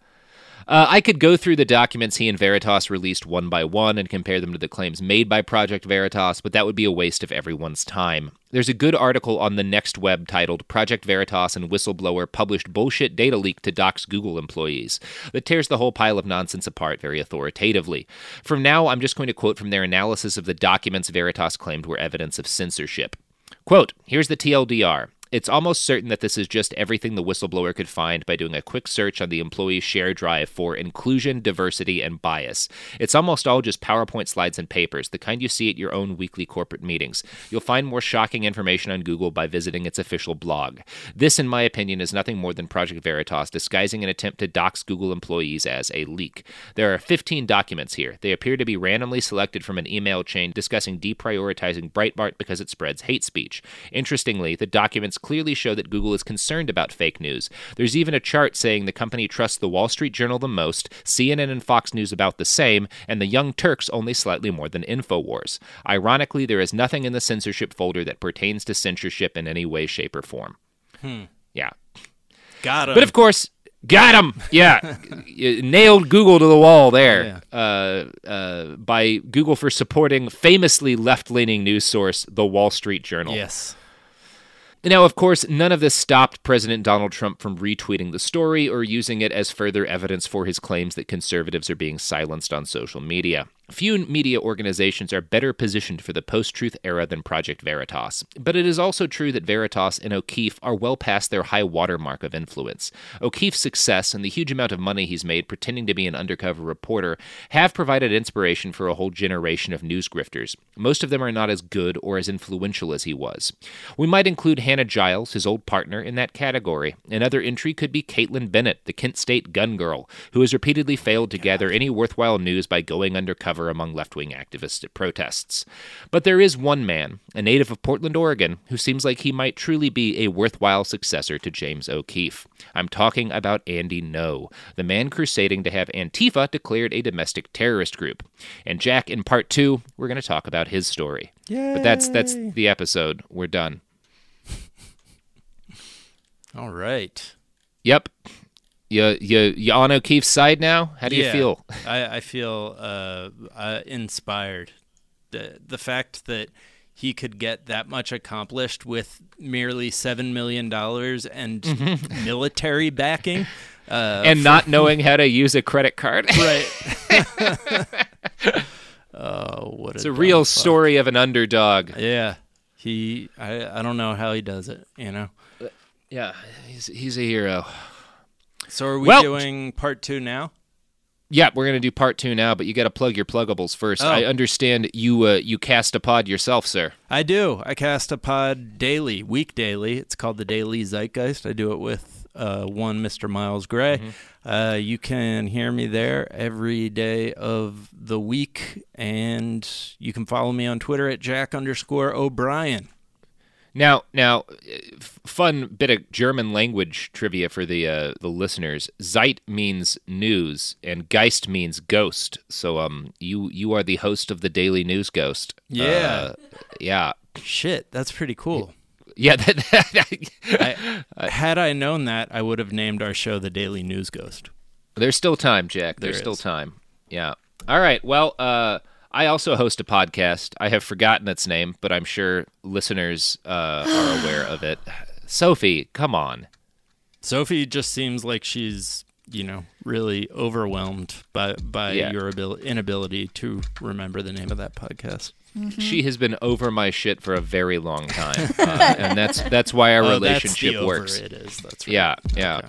Uh, I could go through the documents he and Veritas released one by one and compare them to the claims made by Project Veritas, but that would be a waste of everyone's time. There's a good article on the Next Web titled Project Veritas and Whistleblower Published Bullshit Data Leak to Docs Google Employees that tears the whole pile of nonsense apart very authoritatively. From now, I'm just going to quote from their analysis of the documents Veritas claimed were evidence of censorship. Quote, here's the TLDR. It's almost certain that this is just everything the whistleblower could find by doing a quick search on the employee's share drive for inclusion, diversity, and bias. It's almost all just PowerPoint slides and papers, the kind you see at your own weekly corporate meetings. You'll find more shocking information on Google by visiting its official blog. This, in my opinion, is nothing more than Project Veritas disguising an attempt to dox Google employees as a leak. There are 15 documents here. They appear to be randomly selected from an email chain discussing deprioritizing Breitbart because it spreads hate speech. Interestingly, the documents clearly show that Google is concerned about fake news. There's even a chart saying the company trusts the Wall Street Journal the most, CNN and Fox News about the same, and the Young Turks only slightly more than InfoWars. Ironically, there is nothing in the censorship folder that pertains to censorship in any way, shape, or form. Hmm. Yeah. Got him. But of course, got him. Yeah, nailed Google to the wall there. Uh, uh, by Google for supporting famously left-leaning news source, The Wall Street Journal. Yes. Now, of course, none of this stopped President Donald Trump from retweeting the story or using it as further evidence for his claims that conservatives are being silenced on social media. Few media organizations are better positioned for the post truth era than Project Veritas. But it is also true that Veritas and O'Keefe are well past their high watermark of influence. O'Keefe's success and the huge amount of money he's made pretending to be an undercover reporter have provided inspiration for a whole generation of news grifters. Most of them are not as good or as influential as he was. We might include Hannah Giles, his old partner, in that category. Another entry could be Kaitlin Bennett, the Kent State gun girl, who has repeatedly failed to gather any worthwhile news by going undercover among left wing activists at protests. But there is one man, a native of Portland, Oregon, who seems like he might truly be a worthwhile successor to James O'Keefe. I'm talking about Andy Ngo, the man crusading to have Antifa declared a domestic terrorist group. And Jack, in part two, we're going to talk about his story. But that's that's the episode. We're done. All right. Yep. You you you on O'Keefe's side now? How do you feel? I, I feel uh, uh, inspired. The the fact that he could get that much accomplished with merely seven million dollars and Mhm. military backing, uh, and not knowing how to use a credit card. right. oh, what It's a a real fuck. story of an underdog. Yeah, he. I. I don't know how he does it. You know. Yeah, he's he's a hero. So are we Well- doing part two now? Yeah, we're gonna do part two now, but you got to plug your pluggables first. Oh. I understand you uh, you cast a pod yourself, sir. I do. I cast a pod daily, week daily. It's called the Daily Zeitgeist. I do it with uh, one Mr. Miles Gray. Uh, you can hear me there every day of the week, and you can follow me on Twitter at Jack underscore O'Brien. Now, now, uh, fun bit of German language trivia for the uh, the listeners. Zeit means news, and Geist means ghost. So, um, you you are the host of the Daily News Ghost. Yeah. Uh, yeah. Shit, that's pretty cool. Yeah. That, I, had I known that, I would have named our show the Daily News Ghost. There's still time, Jack. There's There still time. Yeah. All right. Well, uh, I also host a podcast. I have forgotten its name, but I'm sure listeners uh, are aware of it. Sophie, come on. Sophie just seems like she's, you know, really overwhelmed by by Yeah. your abil- inability to remember the name of that podcast. She has been over my shit for a very long time, uh, and that's that's why our Oh, that's the relationship over works. it is. That's right. Yeah, yeah.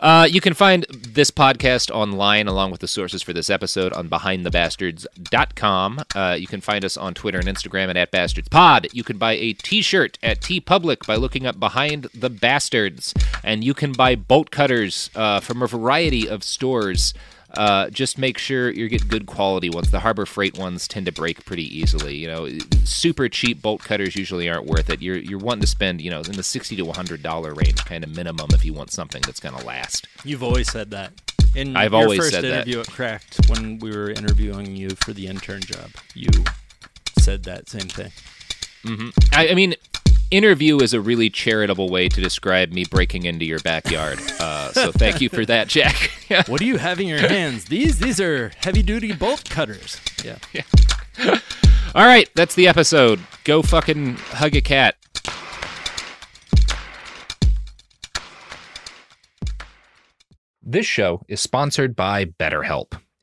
Uh, you can find this podcast online along with the sources for this episode on behindthebastards.com. Uh, you can find us on Twitter and Instagram at, at bastardspod. You can buy a t-shirt at TeePublic by looking up Behind the Bastards. And you can buy bolt cutters uh, from a variety of stores. Uh, just make sure you get good quality ones. The Harbor Freight ones tend to break pretty easily. You know, super cheap bolt cutters usually aren't worth it. You're you're wanting to spend you know in the sixty to hundred dollar range, kind of minimum, if you want something that's going to last. You've always said that. In I've your always first said that. interview at Cracked, when we were interviewing you for the intern job, you said that same thing. hmm I, I mean, interview is a really charitable way to describe me breaking into your backyard. Uh, so thank you for that, Jack. what do you have in your hands? These these are heavy duty bolt cutters. Yeah. All right, that's the episode. Go fucking hug a cat. This show is sponsored by BetterHelp.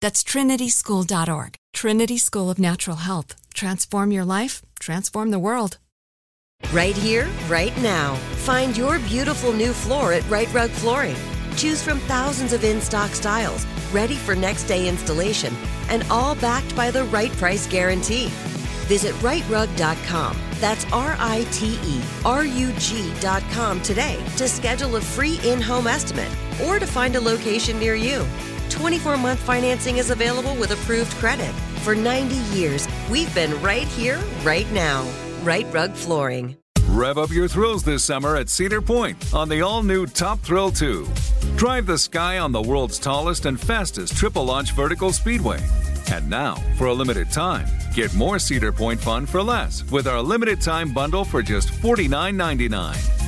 That's trinityschool.org. Trinity School of Natural Health. Transform your life, transform the world. Right here, right now. Find your beautiful new floor at Rite Rug Flooring. Choose from thousands of in stock styles, ready for next day installation, and all backed by the right price guarantee. Visit riterug.com. That's R I T E R U G.com today to schedule a free in home estimate or to find a location near you. 24 month financing is available with approved credit. For 90 years, we've been right here, right now. Rite Rug Flooring. Rev up your thrills this summer at Cedar Point on the all new Top Thrill 2. Drive the sky on the world's tallest and fastest triple launch vertical speedway. And now, for a limited time, get more Cedar Point fun for less with our limited time bundle for just $49.99.